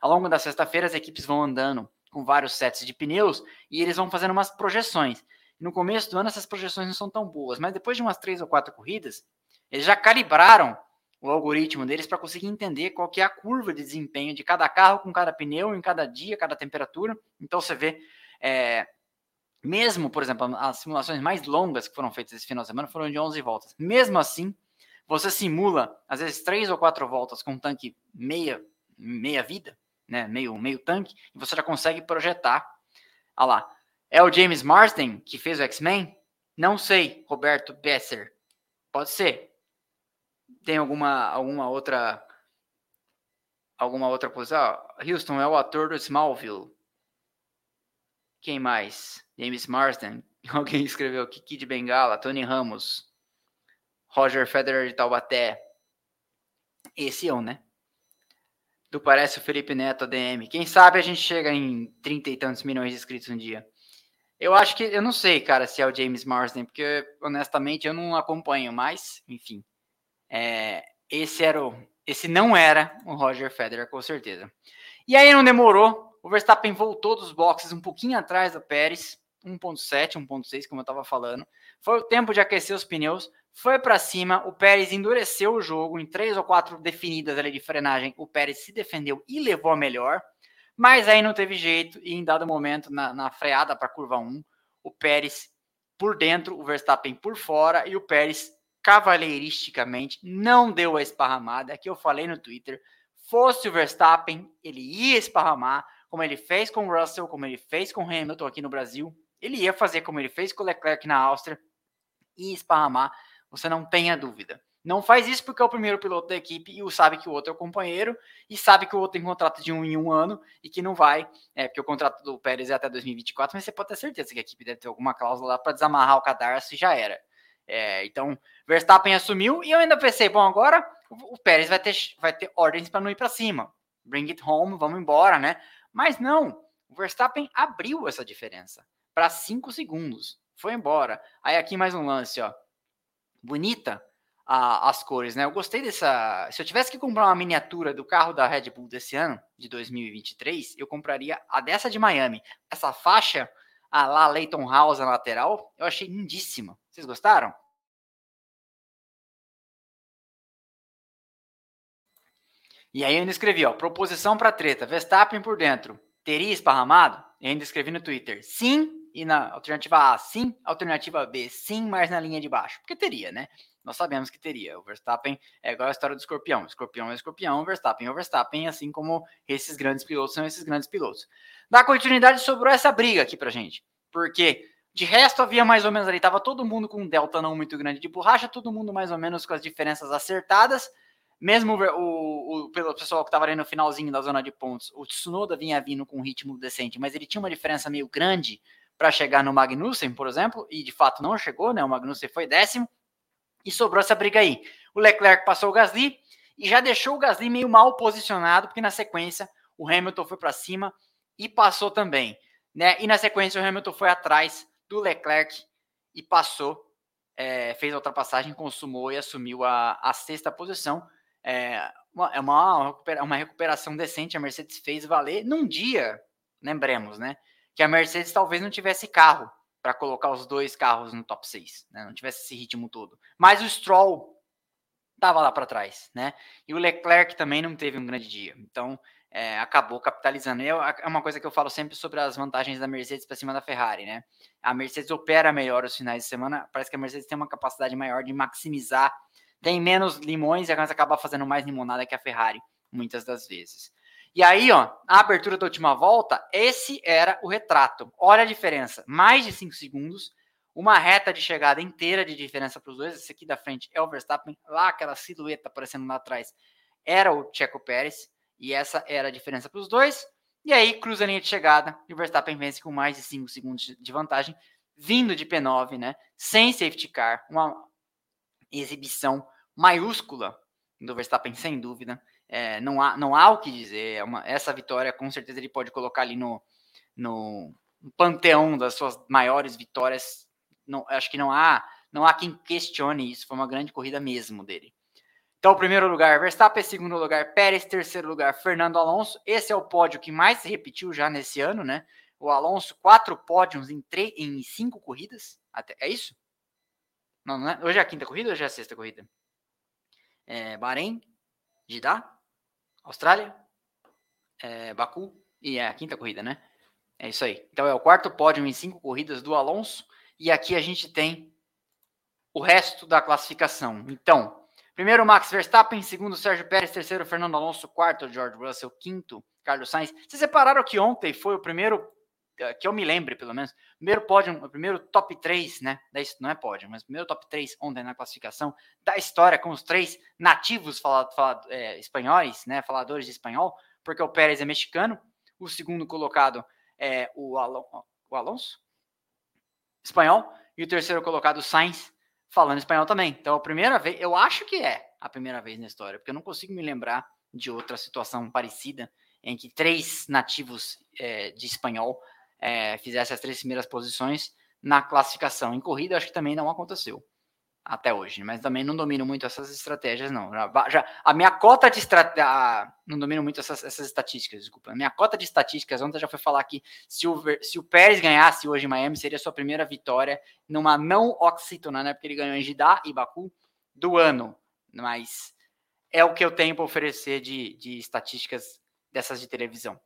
Ao longo da sexta-feira, as equipes vão andando com vários sets de pneus e eles vão fazendo umas projeções. No começo do ano, essas projeções não são tão boas, mas depois de umas três ou quatro corridas, eles já calibraram o algoritmo deles para conseguir entender qual que é a curva de desempenho de cada carro com cada pneu, em cada dia, cada temperatura. Então você vê, é, mesmo, por exemplo, as simulações mais longas que foram feitas esse final de semana foram de 11 voltas. Mesmo assim, você simula, às vezes, três ou quatro voltas com um tanque meia, meia vida, né, meio, meio tanque, e você já consegue projetar. Olha lá. É o James Marsden que fez o X-Men? Não sei, Roberto Besser. Pode ser. Tem alguma, alguma outra alguma outra coisa? Ah, Houston é o ator do Smallville. Quem mais? James Marsden. [LAUGHS] Alguém escreveu Kiki de Bengala, Tony Ramos, Roger Federer de Taubaté. Esse é um, né? do Parece o Felipe Neto ADM. Quem sabe a gente chega em trinta e tantos milhões de inscritos um dia. Eu acho que, eu não sei, cara, se é o James Marsden, porque honestamente eu não acompanho mais, enfim. É, esse era o, esse não era o Roger Federer, com certeza. E aí não demorou, o Verstappen voltou dos boxes um pouquinho atrás do Pérez, 1.7, 1.6, como eu estava falando. Foi o tempo de aquecer os pneus, foi para cima, o Pérez endureceu o jogo em três ou quatro definidas ali de frenagem. O Pérez se defendeu e levou a melhor, mas aí não teve jeito. E em dado momento, na, na freada para a curva 1, o Pérez por dentro, o Verstappen por fora e o Pérez cavalheiristicamente não deu a esparramada. Aqui eu falei no Twitter: fosse o Verstappen, ele ia esparramar, como ele fez com o Russell, como ele fez com o Hamilton aqui no Brasil. Ele ia fazer como ele fez com o Leclerc na Áustria e esparramar você não tenha dúvida. Não faz isso porque é o primeiro piloto da equipe e sabe que o outro é o companheiro e sabe que o outro tem contrato de um em um ano e que não vai, é, porque o contrato do Pérez é até 2024, mas você pode ter certeza que a equipe deve ter alguma cláusula lá para desamarrar o cadarço e já era. É, então, Verstappen assumiu e eu ainda pensei, bom, agora o Pérez vai ter, vai ter ordens para não ir para cima. Bring it home, vamos embora, né? Mas não, o Verstappen abriu essa diferença para 5 segundos. Foi embora. Aí aqui mais um lance, ó bonita a, as cores, né? Eu gostei dessa. Se eu tivesse que comprar uma miniatura do carro da Red Bull desse ano, de 2023, eu compraria a dessa de Miami. Essa faixa a lá Leighton House na lateral, eu achei lindíssima. Vocês gostaram? E aí eu ainda escrevi, ó, proposição para treta, Verstappen por dentro, teria esparramado? E ainda escrevi no Twitter, sim, e na alternativa A, sim, alternativa B, sim, mas na linha de baixo, porque teria, né? Nós sabemos que teria. O Verstappen é igual a história do escorpião. Escorpião é escorpião, Verstappen é Verstappen, assim como esses grandes pilotos são esses grandes pilotos. Da continuidade, sobrou essa briga aqui pra gente, porque de resto havia mais ou menos ali, tava todo mundo com um delta não muito grande de borracha, todo mundo mais ou menos com as diferenças acertadas, mesmo o, o, pelo pessoal que estava ali no finalzinho da zona de pontos, o Tsunoda vinha vindo com um ritmo decente, mas ele tinha uma diferença meio grande para chegar no Magnussen, por exemplo, e de fato não chegou, né? O Magnussen foi décimo, e sobrou essa briga aí. O Leclerc passou o Gasly e já deixou o Gasly meio mal posicionado, porque na sequência o Hamilton foi para cima e passou também, né? E na sequência o Hamilton foi atrás do Leclerc e passou, é, fez a ultrapassagem, consumou e assumiu a, a sexta posição é uma, é uma, uma recuperação decente. A Mercedes fez valer num dia, lembremos, né? Que a Mercedes talvez não tivesse carro para colocar os dois carros no top 6, né? Não tivesse esse ritmo todo. Mas o Stroll estava lá para trás, né? E o Leclerc também não teve um grande dia. Então, é, acabou capitalizando. É uma coisa que eu falo sempre sobre as vantagens da Mercedes para cima da Ferrari, né? A Mercedes opera melhor os finais de semana. Parece que a Mercedes tem uma capacidade maior de maximizar tem menos limões e acaba fazendo mais limonada que a Ferrari, muitas das vezes. E aí, ó, a abertura da última volta, esse era o retrato. Olha a diferença, mais de 5 segundos, uma reta de chegada inteira de diferença para os dois. Esse aqui da frente é o Verstappen, lá aquela silhueta aparecendo lá atrás era o Checo Pérez, e essa era a diferença para os dois. E aí, cruza a linha de chegada e o Verstappen vence com mais de 5 segundos de vantagem, vindo de P9, né? Sem safety car, uma exibição maiúscula do Verstappen, sem dúvida. É, não, há, não há o que dizer. É uma, essa vitória, com certeza, ele pode colocar ali no, no, panteão das suas maiores vitórias. Não, acho que não há, não há quem questione isso. Foi uma grande corrida mesmo dele. Então, primeiro lugar, Verstappen, segundo lugar, Pérez, terceiro lugar, Fernando Alonso. Esse é o pódio que mais se repetiu já nesse ano, né? O Alonso, quatro pódios em, três, em cinco corridas. Até, é isso? Não, não é? Hoje é a quinta corrida ou hoje é a sexta corrida? É Bahrein, Jeddah, Austrália, é Baku e é a quinta corrida, né? É isso aí. Então é o quarto pódio em cinco corridas do Alonso. E aqui a gente tem o resto da classificação. Então, primeiro Max Verstappen, segundo Sérgio Pérez, terceiro Fernando Alonso, quarto George Russell, quinto Carlos Sainz. Vocês separaram que ontem foi o primeiro que eu me lembre, pelo menos, primeiro pódio, primeiro top 3, né? Não é pódio, mas primeiro top 3 ontem na classificação da história, com os três nativos falado, falado, é, espanhóis, né? Faladores de espanhol, porque o Pérez é mexicano, o segundo colocado é o, Alon, o Alonso, espanhol, e o terceiro colocado, o Sainz, falando espanhol também. Então, a primeira vez, eu acho que é a primeira vez na história, porque eu não consigo me lembrar de outra situação parecida em que três nativos é, de espanhol é, fizesse as três primeiras posições na classificação. Em corrida, acho que também não aconteceu até hoje, mas também não domino muito essas estratégias, não. Já, já a minha cota de estratégia. Não domino muito essas, essas, estatísticas, desculpa. A minha cota de estatísticas, ontem já foi falar que se o, se o Pérez ganhasse hoje em Miami, seria sua primeira vitória numa não oxítona, né? Porque ele ganhou em Jeddah e Baku do ano. Mas é o que eu tenho para oferecer de, de estatísticas dessas de televisão.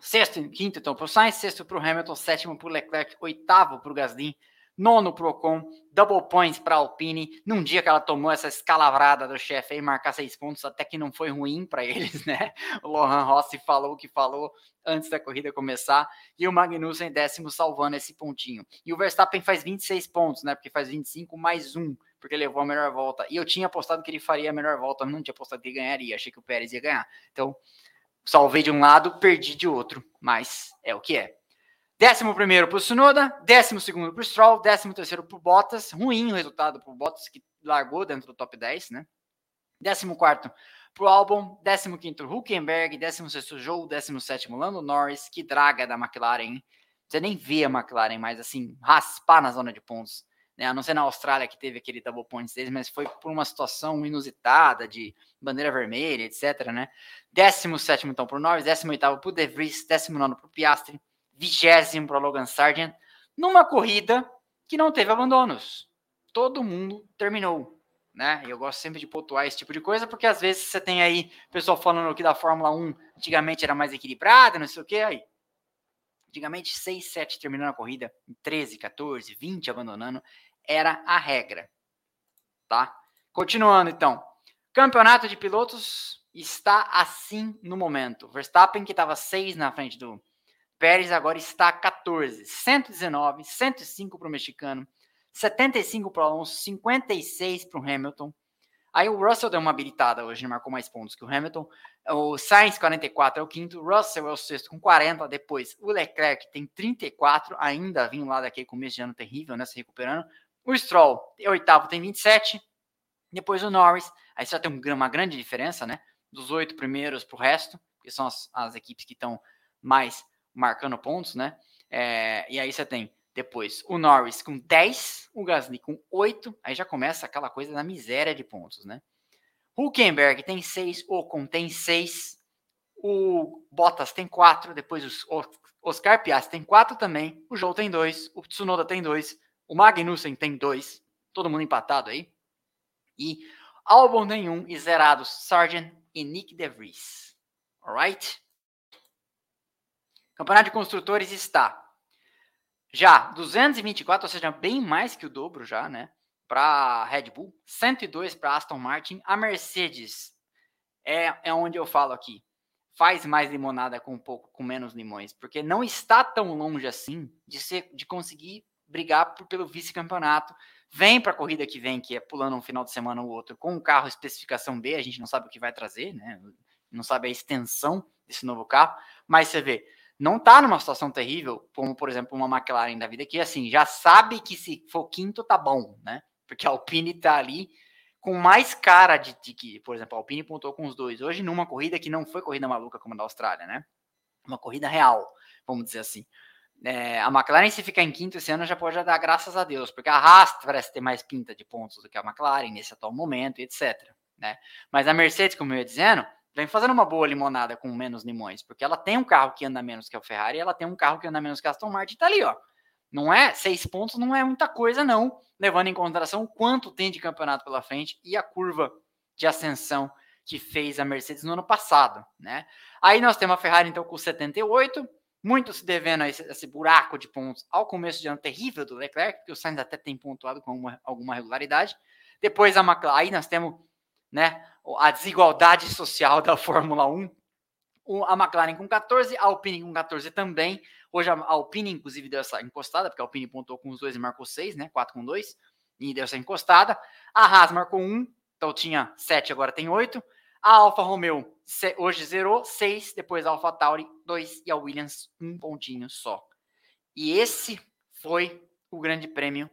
Sexto e quinto, então, para o Sainz, sexto para o Hamilton, sétimo para o Leclerc, oitavo para o Gasly, nono para o Ocon, double points para a Alpine, num dia que ela tomou essa escalavrada do chefe aí, marcar seis pontos, até que não foi ruim para [LAUGHS] eles, né? O Lohan Rossi falou o que falou antes da corrida começar, e o Magnussen décimo salvando esse pontinho. E o Verstappen faz 26 pontos, né? Porque faz 25 mais um, porque levou a melhor volta. E eu tinha apostado que ele faria a melhor volta, não tinha apostado que ele ganharia, achei que o Pérez ia ganhar. Então, salvei de um lado, perdi de outro, mas é o que é. Décimo primeiro para o Sunoda, décimo segundo para o Stroll, décimo terceiro para o Bottas, ruim o resultado para o Bottas, que largou dentro do top 10, né? Décimo quarto para o Albon, décimo quinto Huckenberg, décimo sexto Joe, décimo sétimo Lando Norris, que draga da McLaren, Você nem vê a McLaren mais assim, raspar na zona de pontos né? A não ser na Austrália que teve aquele double points deles, mas foi por uma situação inusitada de bandeira vermelha, etc, né? 17 então para o Norris, 18 para o De Vries, 19 para o Piastri, vigésimo para Logan Sargent, numa corrida que não teve abandonos. Todo mundo terminou. Né? Eu gosto sempre de pontuar esse tipo de coisa, porque às vezes você tem aí pessoal falando que da Fórmula 1 antigamente era mais equilibrada, não sei o que, aí. Antigamente, 6, 7 terminando a corrida, 13, 14, 20 abandonando, era a regra. Tá? Continuando então. Campeonato de pilotos está assim no momento. Verstappen, que estava 6 na frente do Pérez, agora está 14. 119, 105 para o mexicano, 75 para o Alonso, 56 para o Hamilton. Aí o Russell deu uma habilitada hoje, marcou mais pontos que o Hamilton. O Sainz, 44, é o quinto. Russell é o sexto com 40. Depois o Leclerc tem 34, ainda vindo lá daquele começo de ano terrível, né? Se recuperando. O Stroll, é oitavo, tem 27. Depois o Norris, aí você já tem uma grande diferença, né? Dos oito primeiros para o resto, que são as, as equipes que estão mais marcando pontos, né? É, e aí você tem depois o Norris com 10, o Gasly com 8, aí já começa aquela coisa da miséria de pontos, né? Huckenberg tem 6, Ocon tem 6, o Bottas tem 4, depois os Oscar Piastri tem 4 também, o Joe tem 2, o Tsunoda tem 2, o Magnussen tem 2, todo mundo empatado aí. E Albon tem um e zerados Sargent e Nick DeVries. Alright? Campeonato de Construtores está já 224, ou seja, bem mais que o dobro já, né? Para Red Bull, 102 para Aston Martin. A Mercedes é, é onde eu falo aqui. Faz mais limonada com um pouco, com menos limões, porque não está tão longe assim de ser, de conseguir brigar por, pelo vice-campeonato vem para a corrida que vem, que é pulando um final de semana ou outro, com um carro especificação B, a gente não sabe o que vai trazer, né? Não sabe a extensão desse novo carro, mas você vê, não está numa situação terrível, como por exemplo uma McLaren da vida, que assim, já sabe que se for quinto tá bom, né? Porque a Alpine tá ali com mais cara de, de que, por exemplo, a Alpine pontou com os dois. Hoje, numa corrida que não foi corrida maluca como a da Austrália, né? Uma corrida real, vamos dizer assim. É, a McLaren, se ficar em quinto esse ano, já pode dar graças a Deus, porque a Haas parece ter mais pinta de pontos do que a McLaren nesse atual momento, etc. Né? Mas a Mercedes, como eu ia dizendo, vem fazendo uma boa limonada com menos limões, porque ela tem um carro que anda menos que o Ferrari, e ela tem um carro que anda menos que a Aston Martin, tá ali, ó. Não é seis pontos, não é muita coisa, não, levando em consideração quanto tem de campeonato pela frente e a curva de ascensão que fez a Mercedes no ano passado, né? Aí nós temos a Ferrari então com 78, muito se devendo a esse, esse, buraco de pontos ao começo de ano terrível do Leclerc, que o Sainz até tem pontuado com uma, alguma regularidade. Depois a McLaren, aí nós temos né, a desigualdade social [LAUGHS] da Fórmula 1. O, a McLaren com 14, a Alpine com 14 também. Hoje a Alpine, inclusive, deu essa encostada, porque a Alpine pontuou com os dois e marcou 6, né? 4 com 2, e deu essa encostada. A Haas marcou 1, então tinha 7, agora tem 8. A Alfa Romeo hoje zerou 6, depois a Alfa Tauri 2 e a Williams um pontinho só. E esse foi o grande prêmio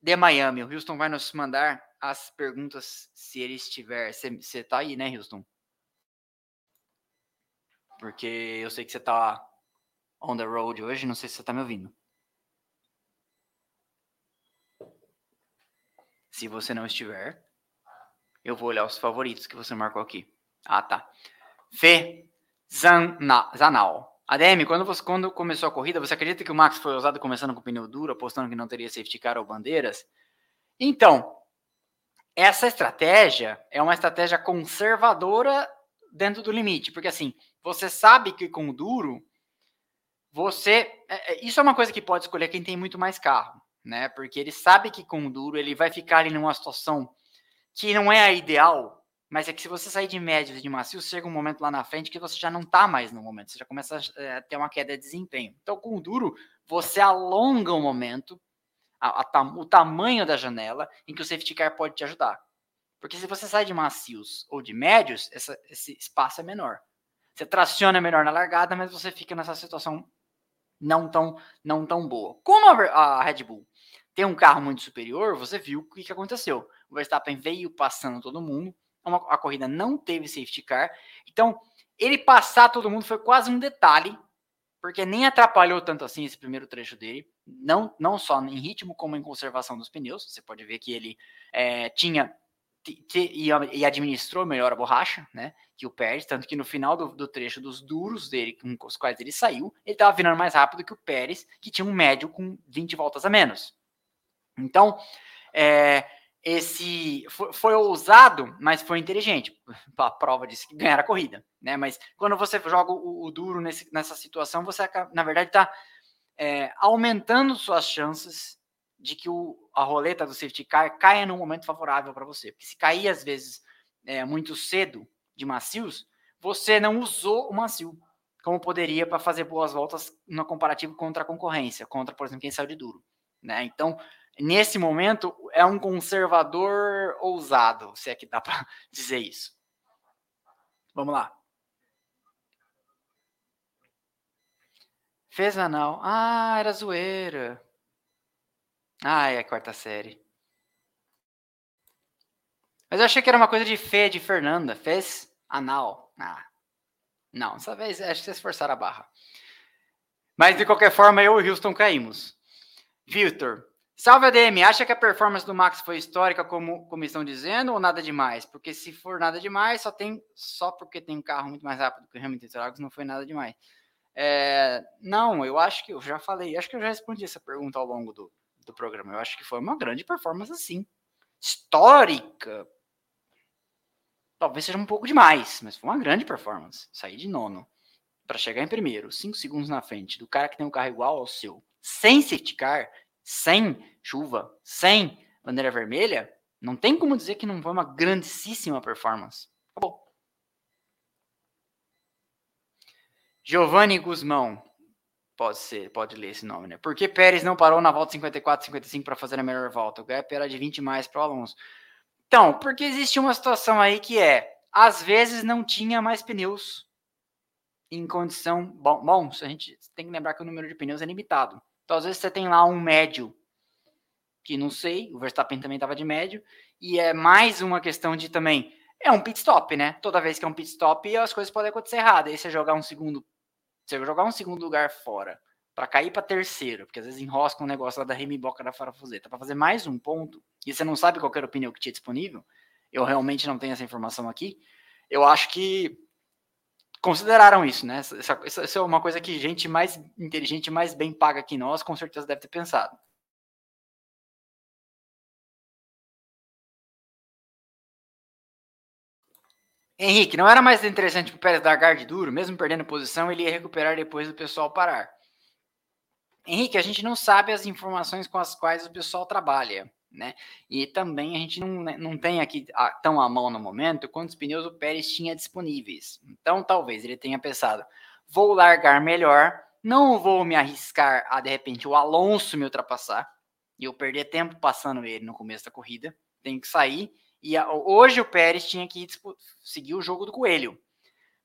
de Miami. O Houston vai nos mandar as perguntas se ele estiver. Você tá aí, né, Houston? Porque eu sei que você tá on the road hoje, não sei se você tá me ouvindo. Se você não estiver, eu vou olhar os favoritos que você marcou aqui. Ah, tá. Fê Zanal. ADM, quando, você, quando começou a corrida, você acredita que o Max foi usado começando com pneu duro, apostando que não teria safety car ou bandeiras? Então, essa estratégia é uma estratégia conservadora dentro do limite, porque assim, você sabe que com o duro, você. É, é, isso é uma coisa que pode escolher quem tem muito mais carro, né? Porque ele sabe que com o duro ele vai ficar ali numa situação que não é a ideal, mas é que se você sair de médios e de macios, chega um momento lá na frente que você já não está mais no momento, você já começa a é, ter uma queda de desempenho. Então, com o duro, você alonga o momento, a, a, o tamanho da janela em que o safety car pode te ajudar. Porque se você sai de macios ou de médios, essa, esse espaço é menor. Você traciona melhor na largada, mas você fica nessa situação não tão, não tão boa. Como a, a Red Bull tem um carro muito superior, você viu o que, que aconteceu. O Verstappen veio passando todo mundo, uma, a corrida não teve safety car. Então, ele passar todo mundo foi quase um detalhe, porque nem atrapalhou tanto assim esse primeiro trecho dele, não, não só em ritmo como em conservação dos pneus. Você pode ver que ele é, tinha e, e, administrou melhor a borracha, né? Que o Pérez, tanto que no final do, do trecho dos duros dele, com os quais ele saiu, ele estava virando mais rápido que o Pérez, que tinha um médio com 20 voltas a menos. Então, é, esse foi, foi, ousado, mas foi inteligente. [LAUGHS] A prova disse que ganhar a corrida, né? Mas quando você joga o, o duro nesse, nessa situação, você na verdade está é, aumentando suas chances de que o, a roleta do safety car caia num momento favorável para você. Porque se cair, às vezes, é, muito cedo de macios, você não usou o macio como poderia para fazer boas voltas no comparativo contra a concorrência, contra, por exemplo, quem saiu de duro. Né? Então, nesse momento, é um conservador ousado, se é que dá para [LAUGHS] dizer isso. Vamos lá. Fez anal. Ah, era zoeira. Ah, é a quarta série. Mas eu achei que era uma coisa de Fê, de Fernanda. Fez anal. Ah. Não, dessa vez acho que vocês forçaram a barra. Mas de qualquer forma, eu e o Houston caímos. Victor. Salve ADM, acha que a performance do Max foi histórica, como, como estão dizendo, ou nada demais? Porque se for nada demais, só tem só porque tem um carro muito mais rápido que o Hamilton Interlagos, não foi nada demais. É, não, eu acho que eu já falei, acho que eu já respondi essa pergunta ao longo do, do programa. Eu acho que foi uma grande performance, assim. Histórica. Talvez seja um pouco demais, mas foi uma grande performance. Sair de nono para chegar em primeiro, cinco segundos na frente do cara que tem um carro igual ao seu, sem safety car, sem chuva, sem bandeira vermelha, não tem como dizer que não foi uma grandíssima performance. Acabou. Giovanni Guzmão. Pode ser, pode ler esse nome, né? Por que Pérez não parou na volta 54, 55 para fazer a melhor volta? O gap era de 20 mais para o Alonso. Então, porque existe uma situação aí que é, às vezes não tinha mais pneus em condição. Bom, bom, a gente tem que lembrar que o número de pneus é limitado. Então, às vezes você tem lá um médio, que não sei, o Verstappen também estava de médio, e é mais uma questão de também. É um pit stop, né? Toda vez que é um pit stop, as coisas podem acontecer erradas. Aí você jogar um segundo você jogar um segundo lugar fora para cair para terceiro, porque às vezes enrosca um negócio lá da remiboca da farafuseta, para fazer mais um ponto, e você não sabe qual era o pneu que tinha disponível, eu realmente não tenho essa informação aqui, eu acho que consideraram isso, né? Isso é uma coisa que gente mais inteligente, mais bem paga que nós, com certeza deve ter pensado. Henrique, não era mais interessante para o Pérez dar de duro, mesmo perdendo posição, ele ia recuperar depois do pessoal parar. Henrique, a gente não sabe as informações com as quais o pessoal trabalha, né? E também a gente não, né, não tem aqui tão à mão no momento quantos pneus o Pérez tinha disponíveis. Então, talvez ele tenha pensado: vou largar melhor, não vou me arriscar a de repente o Alonso me ultrapassar e eu perder tempo passando ele no começo da corrida. Tem que sair e a, hoje o Pérez tinha que seguir o jogo do coelho.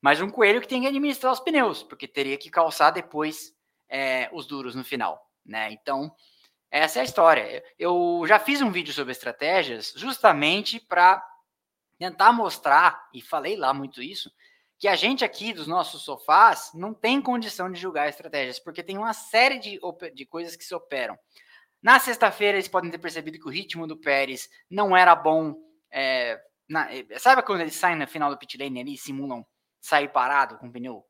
Mas um coelho que tem que administrar os pneus, porque teria que calçar depois é, os duros no final. Né? Então, essa é a história. Eu já fiz um vídeo sobre estratégias justamente para tentar mostrar, e falei lá muito isso, que a gente aqui dos nossos sofás não tem condição de julgar estratégias, porque tem uma série de, de coisas que se operam. Na sexta-feira, eles podem ter percebido que o ritmo do Pérez não era bom é, na, é, sabe quando eles saem no final do pit lane ali e simulam sair parado com o pneu?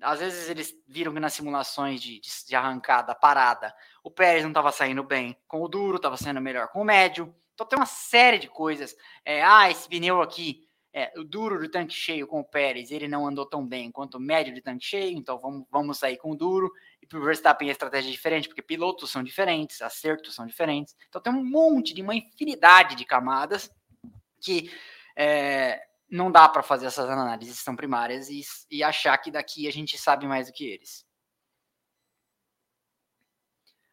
Às vezes eles viram que nas simulações de, de, de arrancada, parada, o Pérez não estava saindo bem com o duro, estava saindo melhor com o médio. Então tem uma série de coisas. É, ah, esse pneu aqui, é, o duro do tanque cheio com o Pérez, ele não andou tão bem quanto o médio de tanque cheio, então vamos, vamos sair com o duro. E para o Verstappen a estratégia é diferente, porque pilotos são diferentes, acertos são diferentes. Então tem um monte de uma infinidade de camadas que é, não dá para fazer essas análises tão primárias e, e achar que daqui a gente sabe mais do que eles.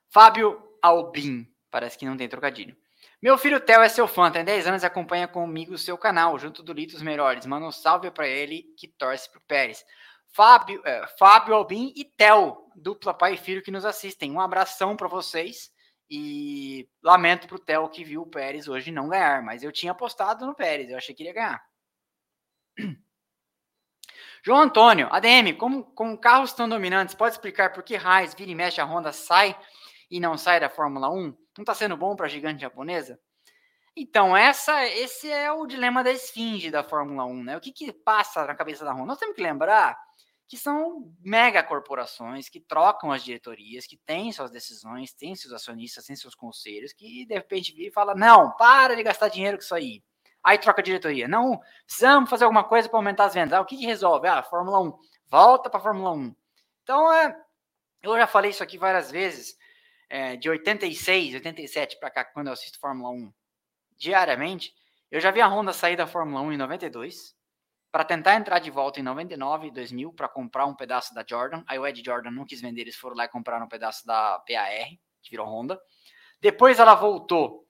Fábio Albin, parece que não tem trocadilho. Meu filho Theo é seu fã, tem 10 anos e acompanha comigo o seu canal, junto do Litos Melhores. Manda um salve para ele que torce pro Pérez. Fábio, é, Fábio Albin e Theo, dupla pai e filho que nos assistem. Um abração para vocês. E lamento pro Theo que viu o Pérez hoje não ganhar, mas eu tinha apostado no Pérez, eu achei que iria ganhar. [CLEARS THROAT] João Antônio, ADM, como com carros tão dominantes, pode explicar por que Raiz vira e mexe a Honda sai e não sai da Fórmula 1? Não está sendo bom para a gigante japonesa? Então, essa, esse é o dilema da esfinge da Fórmula 1, né? O que, que passa na cabeça da Honda? Nós temos que lembrar que são mega corporações que trocam as diretorias, que têm suas decisões, têm seus acionistas, têm seus conselhos, que de repente vira e fala: não, para de gastar dinheiro com isso aí. Aí troca a diretoria. Não, precisamos fazer alguma coisa para aumentar as vendas. Ah, o que, que resolve? Ah, Fórmula 1. Volta para a Fórmula 1. Então, é, eu já falei isso aqui várias vezes, é, de 86, 87 para cá, quando eu assisto Fórmula 1 diariamente. Eu já vi a Honda sair da Fórmula 1 em 92, para tentar entrar de volta em 99 e 2000 para comprar um pedaço da Jordan. Aí o Ed Jordan não quis vender, eles foram lá e compraram um pedaço da PAR, que virou Honda. Depois ela voltou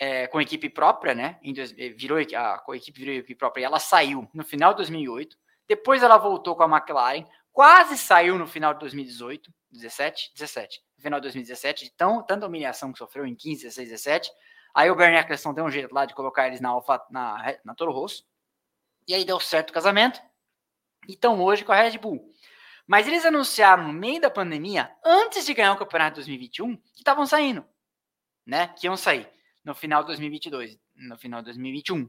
é, com equipe própria, né? Em, virou a, a equipe virou equipe própria e ela saiu no final de 2008. Depois ela voltou com a McLaren, quase saiu no final de 2018, 17, 17, no final de 2017, de tão, tanta humilhação que sofreu em 15, 16, 17. Aí o Bernie Eccleston deu um jeito lá de colocar eles na Alfa, na, na Toro Rosso. E aí deu certo o casamento. E estão hoje com a Red Bull. Mas eles anunciaram no meio da pandemia, antes de ganhar o campeonato de 2021, que estavam saindo, né? Que iam sair no final de 2022, no final de 2021.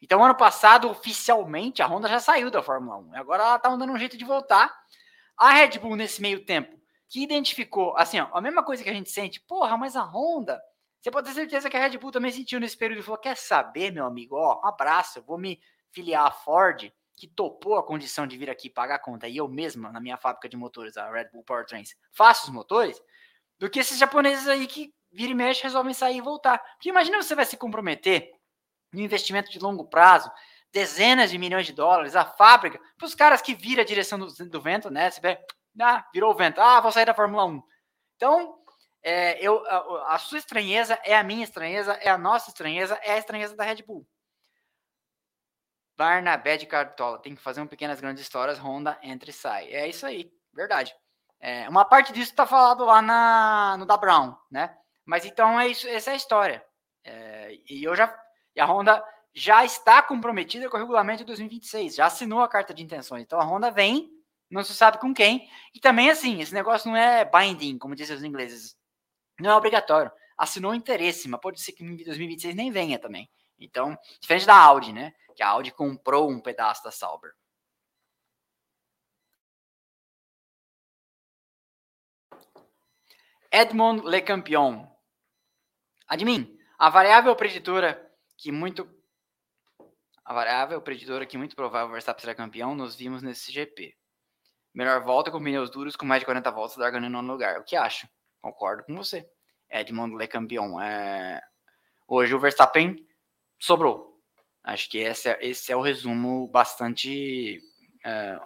Então, ano passado, oficialmente, a Honda já saiu da Fórmula 1. Agora ela tá dando um jeito de voltar. A Red Bull, nesse meio tempo, que identificou, assim, ó, a mesma coisa que a gente sente, porra, mas a Honda, você pode ter certeza que a Red Bull também sentiu nesse período e falou: quer saber, meu amigo, ó, um abraço, eu vou me filiar à Ford, que topou a condição de vir aqui pagar a conta, e eu mesma, na minha fábrica de motores, a Red Bull Powertrains, faço os motores, do que esses japoneses aí que vira e mexe resolvem sair e voltar. Porque imagina você vai se comprometer um investimento de longo prazo, dezenas de milhões de dólares, a fábrica, para os caras que viram a direção do, do, vento, né? Você vê, ah, virou o vento, ah, vou sair da Fórmula 1. Então, é, eu, a, a, sua estranheza é a minha estranheza, é a nossa estranheza, é a estranheza da Red Bull. Barnabé de Cartola, tem que fazer um pequenas grandes histórias, Honda entra e sai. É isso aí, verdade. É, uma parte disso está falado lá na, no da Brown, né? Mas então é isso, essa é a história. É, e eu já e a Honda já está comprometida com o regulamento de 2026, já assinou a carta de intenções. Então a Honda vem, não se sabe com quem. E também, assim, esse negócio não é binding, como dizem os ingleses. Não é obrigatório. Assinou interesse, mas pode ser que em 2026 nem venha também. Então, diferente da Audi, né? Que a Audi comprou um pedaço da Sauber. Edmond Le Campion. Admin, a variável preditora que muito a variável preditora que muito provável Verstappen será campeão, nós vimos nesse GP. Melhor volta com pneus duros com mais de 40 voltas, largando em nono lugar. O que acho? Concordo com você. Edmond Le Campeão. É... Hoje o Verstappen sobrou. Acho que esse é, esse é o resumo bastante é...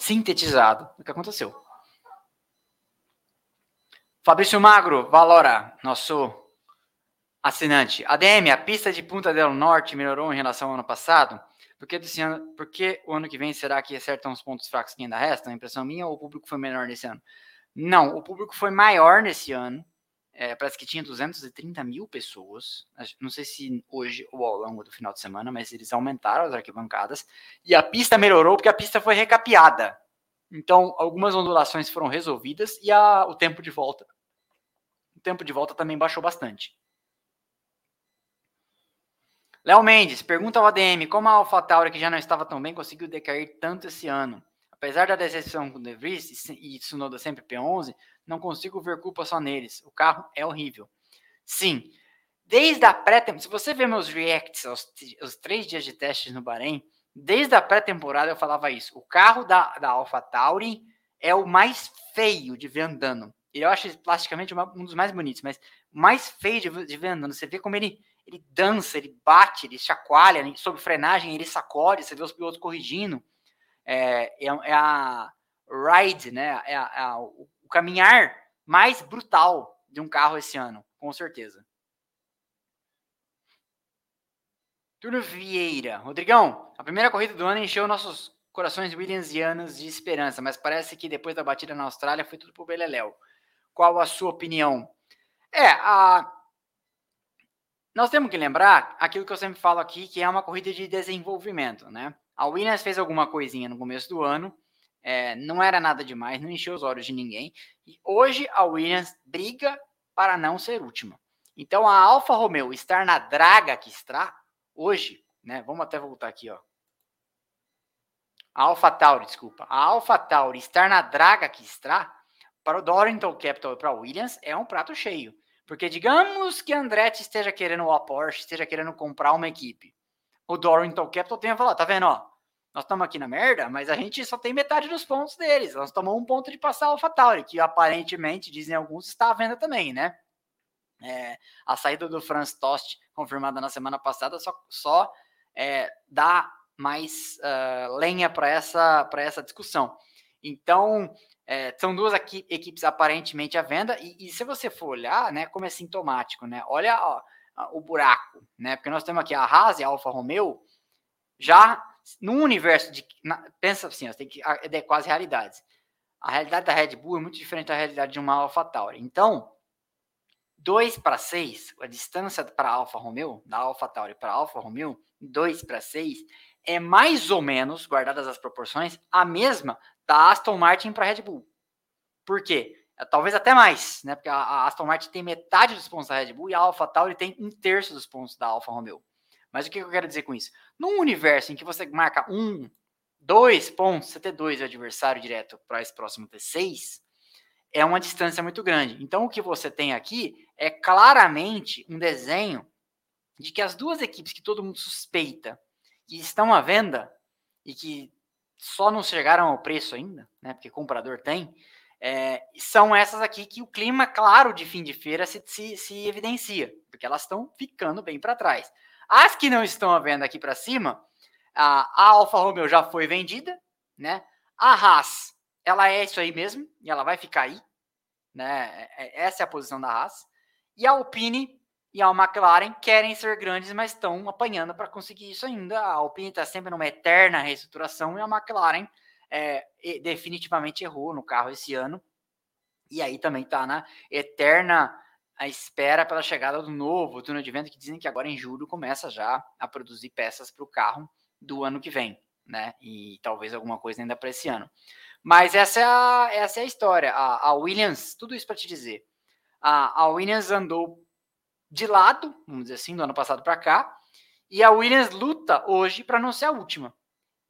sintetizado do que aconteceu. Fabrício Magro, Valora, nosso Assinante. ADM, a pista de Punta del Norte melhorou em relação ao ano passado? Por que, desse ano, por que o ano que vem será que acertam os pontos fracos que ainda restam? A impressão minha ou o público foi menor nesse ano? Não, o público foi maior nesse ano. É, parece que tinha 230 mil pessoas. Não sei se hoje ou ao longo do final de semana, mas eles aumentaram as arquibancadas. E a pista melhorou porque a pista foi recapeada. Então, algumas ondulações foram resolvidas e a, o tempo de volta. Tempo de volta também baixou bastante. Léo Mendes, pergunta ao ADM como a AlphaTauri, que já não estava tão bem, conseguiu decair tanto esse ano. Apesar da decepção com o De Vries e Tsunoda sempre P11, não consigo ver culpa só neles. O carro é horrível. Sim, desde a pré-temporada, se você ver meus reacts aos, aos, três dias de testes no Bahrein, desde a pré-temporada eu falava isso. O carro da, da AlphaTauri é o mais feio de ver andando. Ele eu acho plasticamente um dos mais bonitos, mas mais feio de, de andando. Você vê como ele ele dança, ele bate, ele chacoalha, sob frenagem ele sacode, você vê os pilotos corrigindo. É, é, é a ride, né? É, a, é a, o, caminhar mais brutal de um carro esse ano, com certeza. Turno Vieira. Rodrigão, a primeira corrida do ano encheu nossos corações williamsianos de esperança, mas parece que depois da batida na Austrália foi tudo pro Beleléu. Qual a sua opinião? É, a, nós temos que lembrar aquilo que eu sempre falo aqui, que é uma corrida de desenvolvimento, né? A Williams fez alguma coisinha no começo do ano, é, não era nada demais, não encheu os olhos de ninguém. E hoje a Williams briga para não ser última. Então a Alfa Romeo estar na draga que está hoje, né? Vamos até voltar aqui, ó. A Alfa Tauri, desculpa. A Alfa Tauri estar na draga que está para o Dorrington Capital e para o Williams é um prato cheio. Porque digamos que Andretti esteja querendo a Porsche, esteja querendo comprar uma equipe. O Dorrington Capital tem a falar, tá vendo, ó? Nós estamos aqui na merda, mas a gente só tem metade dos pontos deles. Nós tomamos um ponto de passar a AlphaTauri, que aparentemente, dizem alguns, está à venda também, né? É, a saída do Franz Tost, confirmada na semana passada, só, só é, dá mais uh, lenha para essa, essa discussão. Então, é, são duas aqui, equipes aparentemente à venda, e, e, se você for olhar, né, como é sintomático, né? Olha ó, o buraco, né? Porque nós temos aqui a Haas e a Alfa Romeo, já no universo de. Na, pensa assim, você tem que adequar as realidades. A realidade da Red Bull é muito diferente da realidade de uma Alpha Tauri. Então, 2 para 6, a distância para Alfa Romeo, da Alpha Tauri para a Alfa Romeo, 2 para 6, é mais ou menos, guardadas as proporções, a mesma da Aston Martin para Red Bull. Por quê? É, talvez até mais, né? Porque a, Aston Martin tem metade dos pontos da Red Bull e a Alpha Tauri tem um terço dos pontos da Alfa Romeo. Mas o que eu quero dizer com isso? Num universo em que você marca um, dois pontos, você ter dois adversário direto para esse próximo T6, é uma distância muito grande. Então o que você tem aqui é claramente um desenho de que as duas equipes que todo mundo suspeita que estão à venda e que só não chegaram ao preço ainda, né? Porque comprador tem, é, são essas aqui que o clima, claro, de fim de feira se, se, se evidencia, porque elas estão ficando bem para trás. As que não estão à venda aqui para cima, a, a Alfa Romeo já foi vendida, né? A Haas, ela é isso aí mesmo, e ela vai ficar aí, né? É, é, essa é a posição da Haas. E a Alpine e a McLaren querem ser grandes, mas estão apanhando para conseguir isso ainda. A Alpine está sempre numa eterna reestruturação e a McLaren é, definitivamente errou no carro esse ano. E aí também está na eterna espera pela chegada do novo túnel de vento, que dizem que agora em julho começa já a produzir peças para o carro do ano que vem, né? E talvez alguma coisa ainda para esse ano. Mas essa é a, essa é a história. A, a Williams, tudo isso para te dizer. A, a Williams andou de lado, vamos dizer assim, do ano passado para cá, e a Williams luta hoje para não ser a última.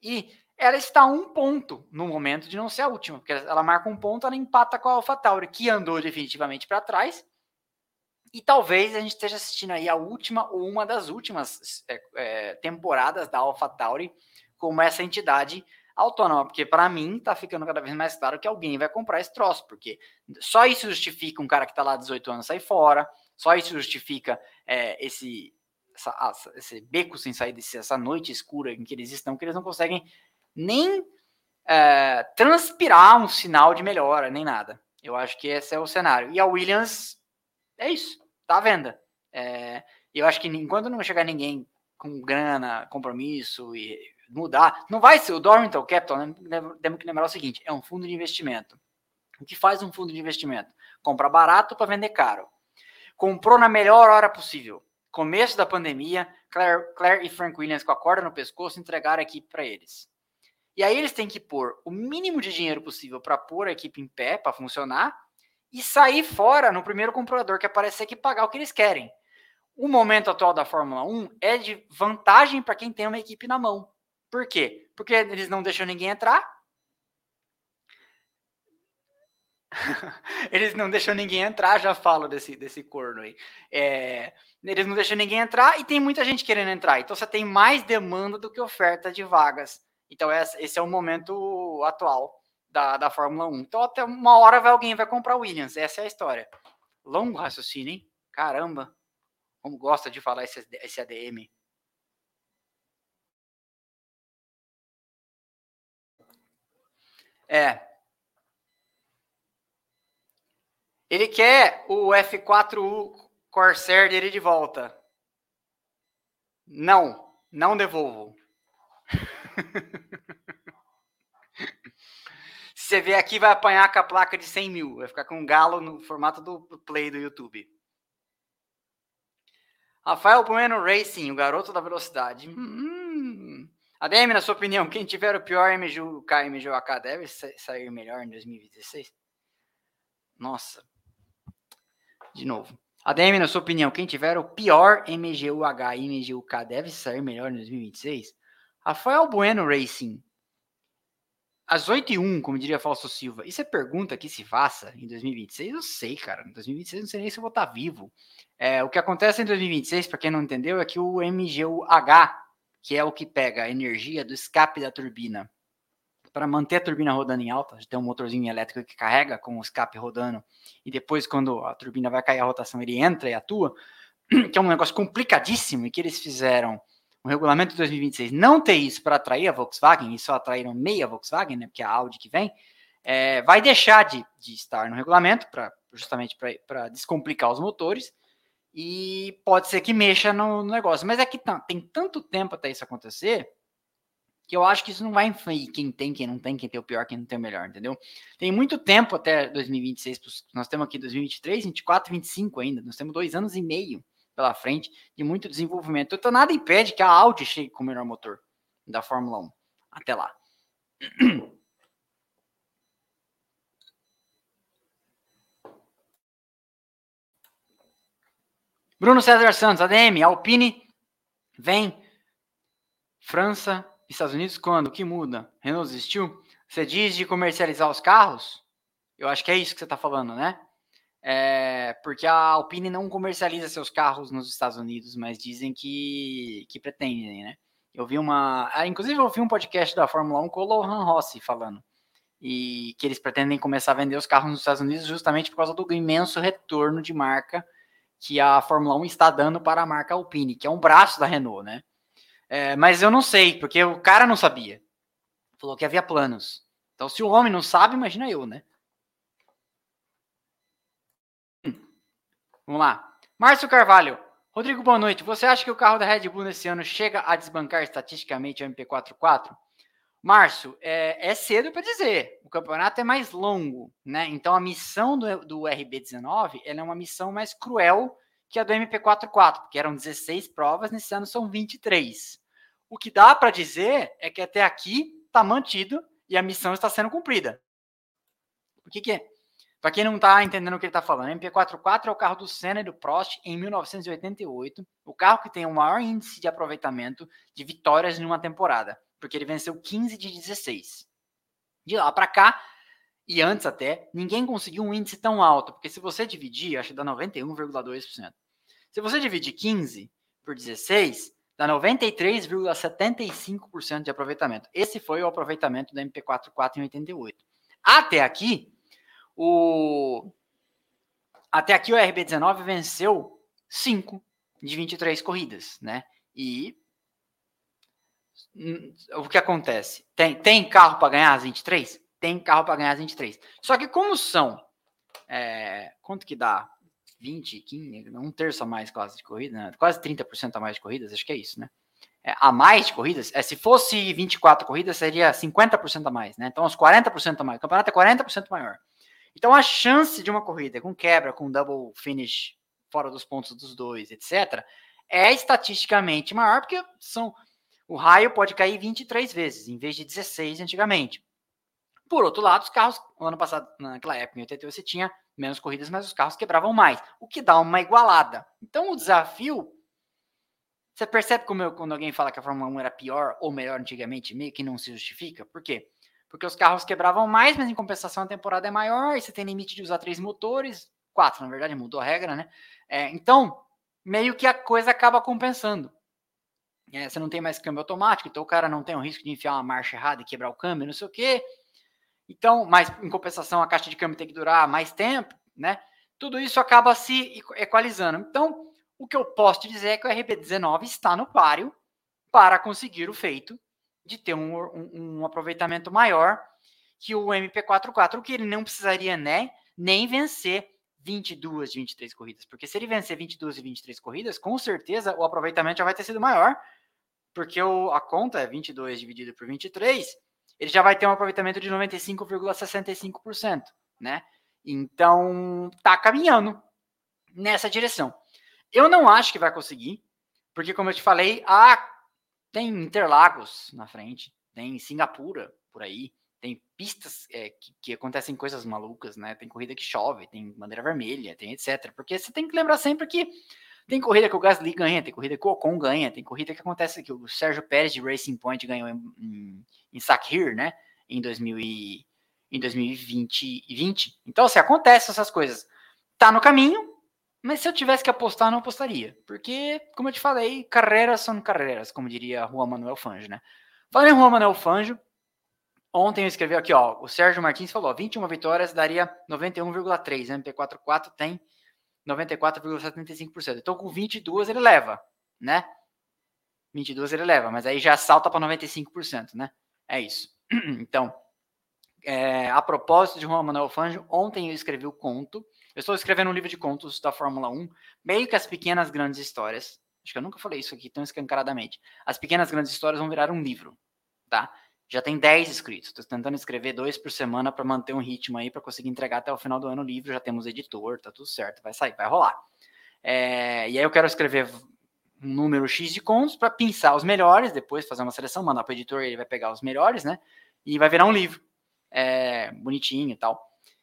E ela está a um ponto no momento de não ser a última, porque ela marca um ponto, ela empata com a AlphaTauri, que andou definitivamente para trás. E talvez a gente esteja assistindo aí a última ou uma das últimas é, é, temporadas da AlphaTauri como essa entidade autônoma, porque para mim tá ficando cada vez mais claro que alguém vai comprar esse troço, porque só isso justifica um cara que está lá 18 anos sair fora, só isso justifica é, esse, essa, esse beco sem sair essa noite escura em que eles estão, que eles não conseguem nem é, transpirar um sinal de melhora, nem nada. Eu acho que esse é o cenário. E a Williams, é isso, tá à venda. É, eu acho que enquanto não chegar ninguém com grana, compromisso e mudar, não vai ser o Dormington Capital, né? temos que lembrar o seguinte, é um fundo de investimento. O que faz um fundo de investimento? Compra barato para vender caro. Comprou na melhor hora possível. Começo da pandemia, Claire, Claire e Frank Williams com a corda no pescoço entregaram a equipe para eles. E aí eles têm que pôr o mínimo de dinheiro possível para pôr a equipe em pé, para funcionar, e sair fora no primeiro comprador que aparecer que pagar o que eles querem. O momento atual da Fórmula 1 é de vantagem para quem tem uma equipe na mão. Por quê? Porque eles não deixam ninguém entrar, [LAUGHS] eles não deixam ninguém entrar, já falo desse, desse corno aí. É, eles não deixam ninguém entrar e tem muita gente querendo entrar. Então você tem mais demanda do que oferta de vagas. Então esse é o momento atual da, da Fórmula 1. Então até uma hora vai, alguém vai comprar Williams. Essa é a história. Longo raciocínio, hein? Caramba. Como gosta de falar esse, esse ADM. É, Ele quer o F4U Corsair dele de volta. Não, não devolvo. Se [LAUGHS] você vier aqui, vai apanhar com a placa de 100 mil. Vai ficar com um galo no formato do play do YouTube. Rafael Bueno Racing, o garoto da velocidade. Hum. ADM, na sua opinião, quem tiver o pior MGUK e MGUK deve sair melhor em 2016? Nossa, de novo. ADM, na sua opinião, quem tiver o pior MGUH e MGUK deve sair melhor em 2026? Rafael Bueno Racing. Às 8 e 1, como diria Fausto Silva. Isso é pergunta que se faça em 2026? Eu sei, cara. Em 2026 não sei nem se eu vou estar vivo. É, o que acontece em 2026, para quem não entendeu, é que o MGUH, que é o que pega a energia do escape da turbina para manter a turbina rodando em alta, tem um motorzinho elétrico que carrega com o escape rodando, e depois, quando a turbina vai cair a rotação, ele entra e atua, [CLEARS THROAT] que é um negócio complicadíssimo e que eles fizeram o regulamento de 2026 não ter isso para atrair a Volkswagen, e só atraíram meia Volkswagen, né, porque é a Audi que vem, é, vai deixar de, de estar no regulamento, pra, justamente para descomplicar os motores, e pode ser que mexa no, no negócio. Mas é que tá, tem tanto tempo até isso acontecer que eu acho que isso não vai influir quem tem, quem não tem, quem tem o pior, quem não tem o melhor, entendeu? Tem muito tempo até 2026, nós temos aqui 2023, 24, 25 ainda, nós temos dois anos e meio pela frente de muito desenvolvimento. Então nada impede que a Audi chegue com o melhor motor da Fórmula 1. Até lá. [CLEARS THROAT] Bruno César Santos, ADM, Alpine, vem. França, Estados Unidos quando? O que muda? Renault desistiu? Você diz de comercializar os carros? Eu acho que é isso que você está falando, né? É, porque a Alpine não comercializa seus carros nos Estados Unidos, mas dizem que, que pretendem, né? Eu vi uma. Ah, inclusive, eu vi um podcast da Fórmula 1 com o Lohan Rossi falando. E que eles pretendem começar a vender os carros nos Estados Unidos justamente por causa do imenso retorno de marca que a Fórmula 1 está dando para a marca Alpine, que é um braço da Renault, né? É, mas eu não sei, porque o cara não sabia. Falou que havia planos. Então, se o homem não sabe, imagina eu, né? Hum. Vamos lá. Márcio Carvalho. Rodrigo, boa noite. Você acha que o carro da Red Bull nesse ano chega a desbancar estatisticamente o MP44? Márcio, é, é cedo para dizer. O campeonato é mais longo, né? Então a missão do, do RB19 é uma missão mais cruel que a do MP44, porque eram 16 provas, nesse ano são 23. O que dá para dizer é que até aqui está mantido e a missão está sendo cumprida. O que, que é? Para quem não está entendendo o que ele está falando, o MP44 é o carro do Senna e do Prost em 1988, o carro que tem o maior índice de aproveitamento de vitórias em uma temporada, porque ele venceu 15 de 16. De lá para cá, e antes até, ninguém conseguiu um índice tão alto, porque se você dividir, acho que dá 91,2%. Se você dividir 15 por 16, dá 93,75% de aproveitamento. Esse foi o aproveitamento da MP44 em 88. Até aqui, o até aqui o RB19 venceu 5 de 23 corridas, né? E o que acontece? Tem, tem carro para ganhar as 23? Tem carro para ganhar as 23. Só que como são, é, quanto que dá? 20, 15, um terço a mais quase de corrida, né? quase 30% a mais de corridas, acho que é isso, né? É, a mais de corridas, é, se fosse 24 corridas, seria 50% a mais, né? Então, os 40% a mais. O campeonato é 40% maior. Então, a chance de uma corrida com quebra, com double finish fora dos pontos dos dois, etc., é estatisticamente maior, porque são o raio pode cair 23 vezes, em vez de 16 antigamente. Por outro lado, os carros, no ano passado, naquela época, em 88, você tinha menos corridas, mas os carros quebravam mais, o que dá uma igualada. Então, o desafio. Você percebe como eu, quando alguém fala que a Fórmula 1 era pior ou melhor antigamente, meio que não se justifica? Por quê? Porque os carros quebravam mais, mas em compensação a temporada é maior, e você tem limite de usar três motores, quatro, na verdade, mudou a regra, né? É, então, meio que a coisa acaba compensando. É, você não tem mais câmbio automático, então o cara não tem o risco de enfiar uma marcha errada e quebrar o câmbio, não sei o quê. Então, mas em compensação, a caixa de câmbio tem que durar mais tempo, né? Tudo isso acaba se equalizando. Então, o que eu posso te dizer é que o RB19 está no páreo para conseguir o feito de ter um, um, um aproveitamento maior que o MP44, o que ele não precisaria né, nem vencer 22 de 23 corridas. Porque se ele vencer 22 de 23 corridas, com certeza o aproveitamento já vai ter sido maior, porque o, a conta é 22 dividido por 23, ele já vai ter um aproveitamento de 95,65%, né? Então, tá caminhando nessa direção. Eu não acho que vai conseguir, porque como eu te falei, ah, tem Interlagos na frente, tem Singapura por aí, tem pistas é, que, que, acontecem coisas malucas, né? Tem corrida que chove, tem bandeira vermelha, tem etc. Porque você tem que lembrar sempre que tem corrida que o Gasly ganha, tem corrida que o Ocon ganha, tem corrida que acontece que o Sérgio Pérez de Racing Point ganhou em, em, em Sakhir, né? Em, 2000 e, em 2020 e 20. Então, assim, acontece essas coisas. Tá no caminho, mas se eu tivesse que apostar, não apostaria. Porque, como eu te falei, carreiras são carreiras, como diria Juan Manuel Fangio, né? Falando em Juan Manuel Fangio, ontem eu escrevi aqui, ó, o Sérgio Martins falou, 21 vitórias daria 91,3, MP44 tem 94,75%. Então com 22 ele leva, né? 22 ele leva, mas aí já salta para 95%, né? É isso. [CLEARS THROAT] Então, é, a propósito de Juan Manuel Fangio, ontem eu escrevi o conto. Eu estou escrevendo um livro de contos da Fórmula 1, meio que as pequenas grandes histórias. Acho que eu nunca falei isso aqui tão escancaradamente. As pequenas grandes histórias vão virar um livro, tá? Já tem 10 inscritos. Estou tentando escrever dois por semana para manter um ritmo aí, para conseguir entregar até o final do ano o livro. Já temos editor, tá tudo certo, vai sair, vai rolar. É, e aí eu quero escrever um número X de contos para pensar os melhores, depois fazer uma seleção, mandar para o editor, ele vai pegar os melhores, né? E vai virar um livro é, bonitinho e tal.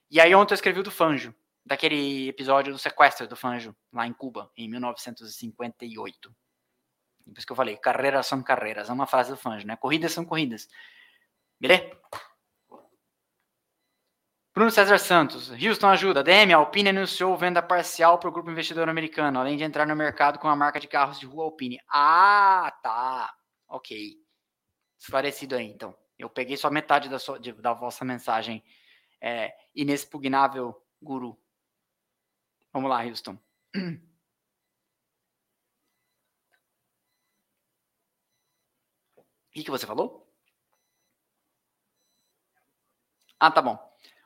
E aí ontem eu escrevi o do Fanjo, daquele episódio do sequestro do Fanjo, lá em Cuba, em 1958. Por isso que eu falei, carreiras são carreiras, é uma frase do Fanjo, né? Corridas são corridas. Beleza? Bruno César Santos, Houston ajuda. DM, a Alpine anunciou venda parcial para o grupo investidor americano, além de entrar no mercado com a marca de carros de rua Alpine. Ah, tá. Ok. Esclarecido aí, então. Eu peguei só metade da, sua, de, da vossa mensagem é, inexpugnável, guru. Vamos lá, Houston. [CLEARS THROAT] O que, que você falou? Ah, tá bom.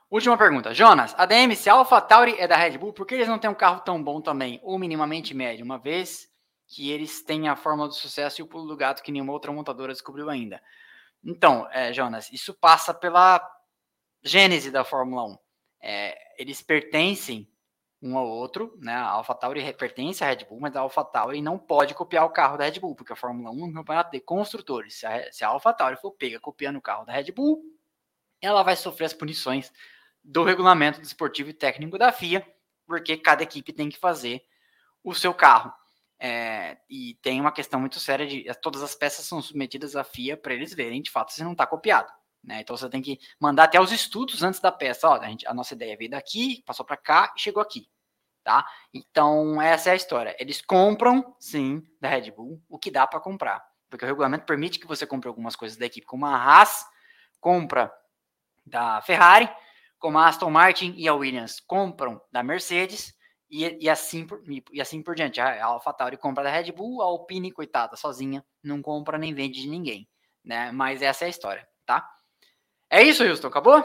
Última pergunta. Jonas, a se a AlphaTauri é da Red Bull, por que eles não têm um carro tão bom também, ou minimamente médio, uma vez que eles têm a fórmula do sucesso e o pulo do gato que nenhuma outra montadora descobriu ainda? Então, é, Jonas, isso passa pela gênese da Fórmula 1. É, eles pertencem um ao outro, né? A AlphaTauri pertence à Red Bull, mas a AlphaTauri não pode copiar o carro da Red Bull, porque a Fórmula 1 é um campeonato de construtores. Se a, se a AlphaTauri for pega copiando o carro da Red Bull, ela vai sofrer as punições do regulamento desportivo e técnico da FIA, porque cada equipe tem que fazer o seu carro. É, e tem uma questão muito séria de todas as peças são submetidas à FIA para eles verem de fato se não está copiado. Né? Então você tem que mandar até os estudos antes da peça. Ó, a, gente, a nossa ideia veio daqui, passou para cá e chegou aqui. Tá? Então essa é a história. Eles compram, sim, da Red Bull o que dá para comprar, porque o regulamento permite que você compre algumas coisas da equipe, como a Haas compra da Ferrari, como a Aston Martin e a Williams compram da Mercedes e, e, assim, por, e assim por diante. A AlphaTauri compra da Red Bull, a Alpine, coitada, sozinha, não compra nem vende de ninguém. Né? Mas essa é a história, tá? É isso, Houston, acabou?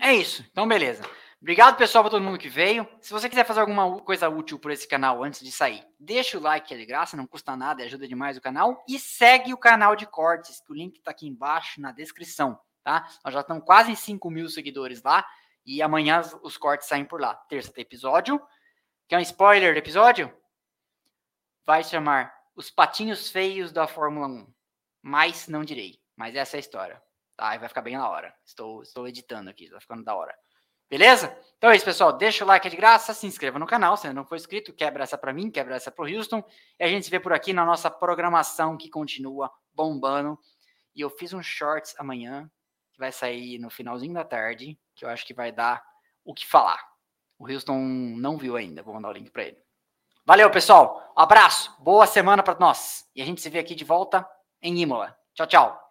É isso, então beleza. Obrigado, pessoal, para todo mundo que veio. Se você quiser fazer alguma coisa útil por esse canal antes de sair, deixa o like, é de graça, não custa nada, ajuda demais o canal. E segue o canal de cortes, que o link está aqui embaixo na descrição, tá? Nós já estamos quase em 5 mil seguidores lá. E amanhã os cortes saem por lá. Terça tem episódio. Quer um spoiler do episódio? Vai chamar Os Patinhos Feios da Fórmula 1. Mas não direi. Mas essa é a história. Tá? E vai ficar bem na hora. Estou, estou editando aqui, está ficando da hora. Beleza? Então é isso, pessoal. Deixa o like é de graça, se inscreva no canal se ainda não for inscrito, quebra essa para mim, quebra essa para o Houston. E a gente se vê por aqui na nossa programação que continua bombando. E eu fiz um shorts amanhã, que vai sair no finalzinho da tarde, que eu acho que vai dar o que falar. O Houston não viu ainda, vou mandar o link para ele. Valeu, pessoal. Um abraço, boa semana para nós. E a gente se vê aqui de volta em Imola. Tchau, tchau.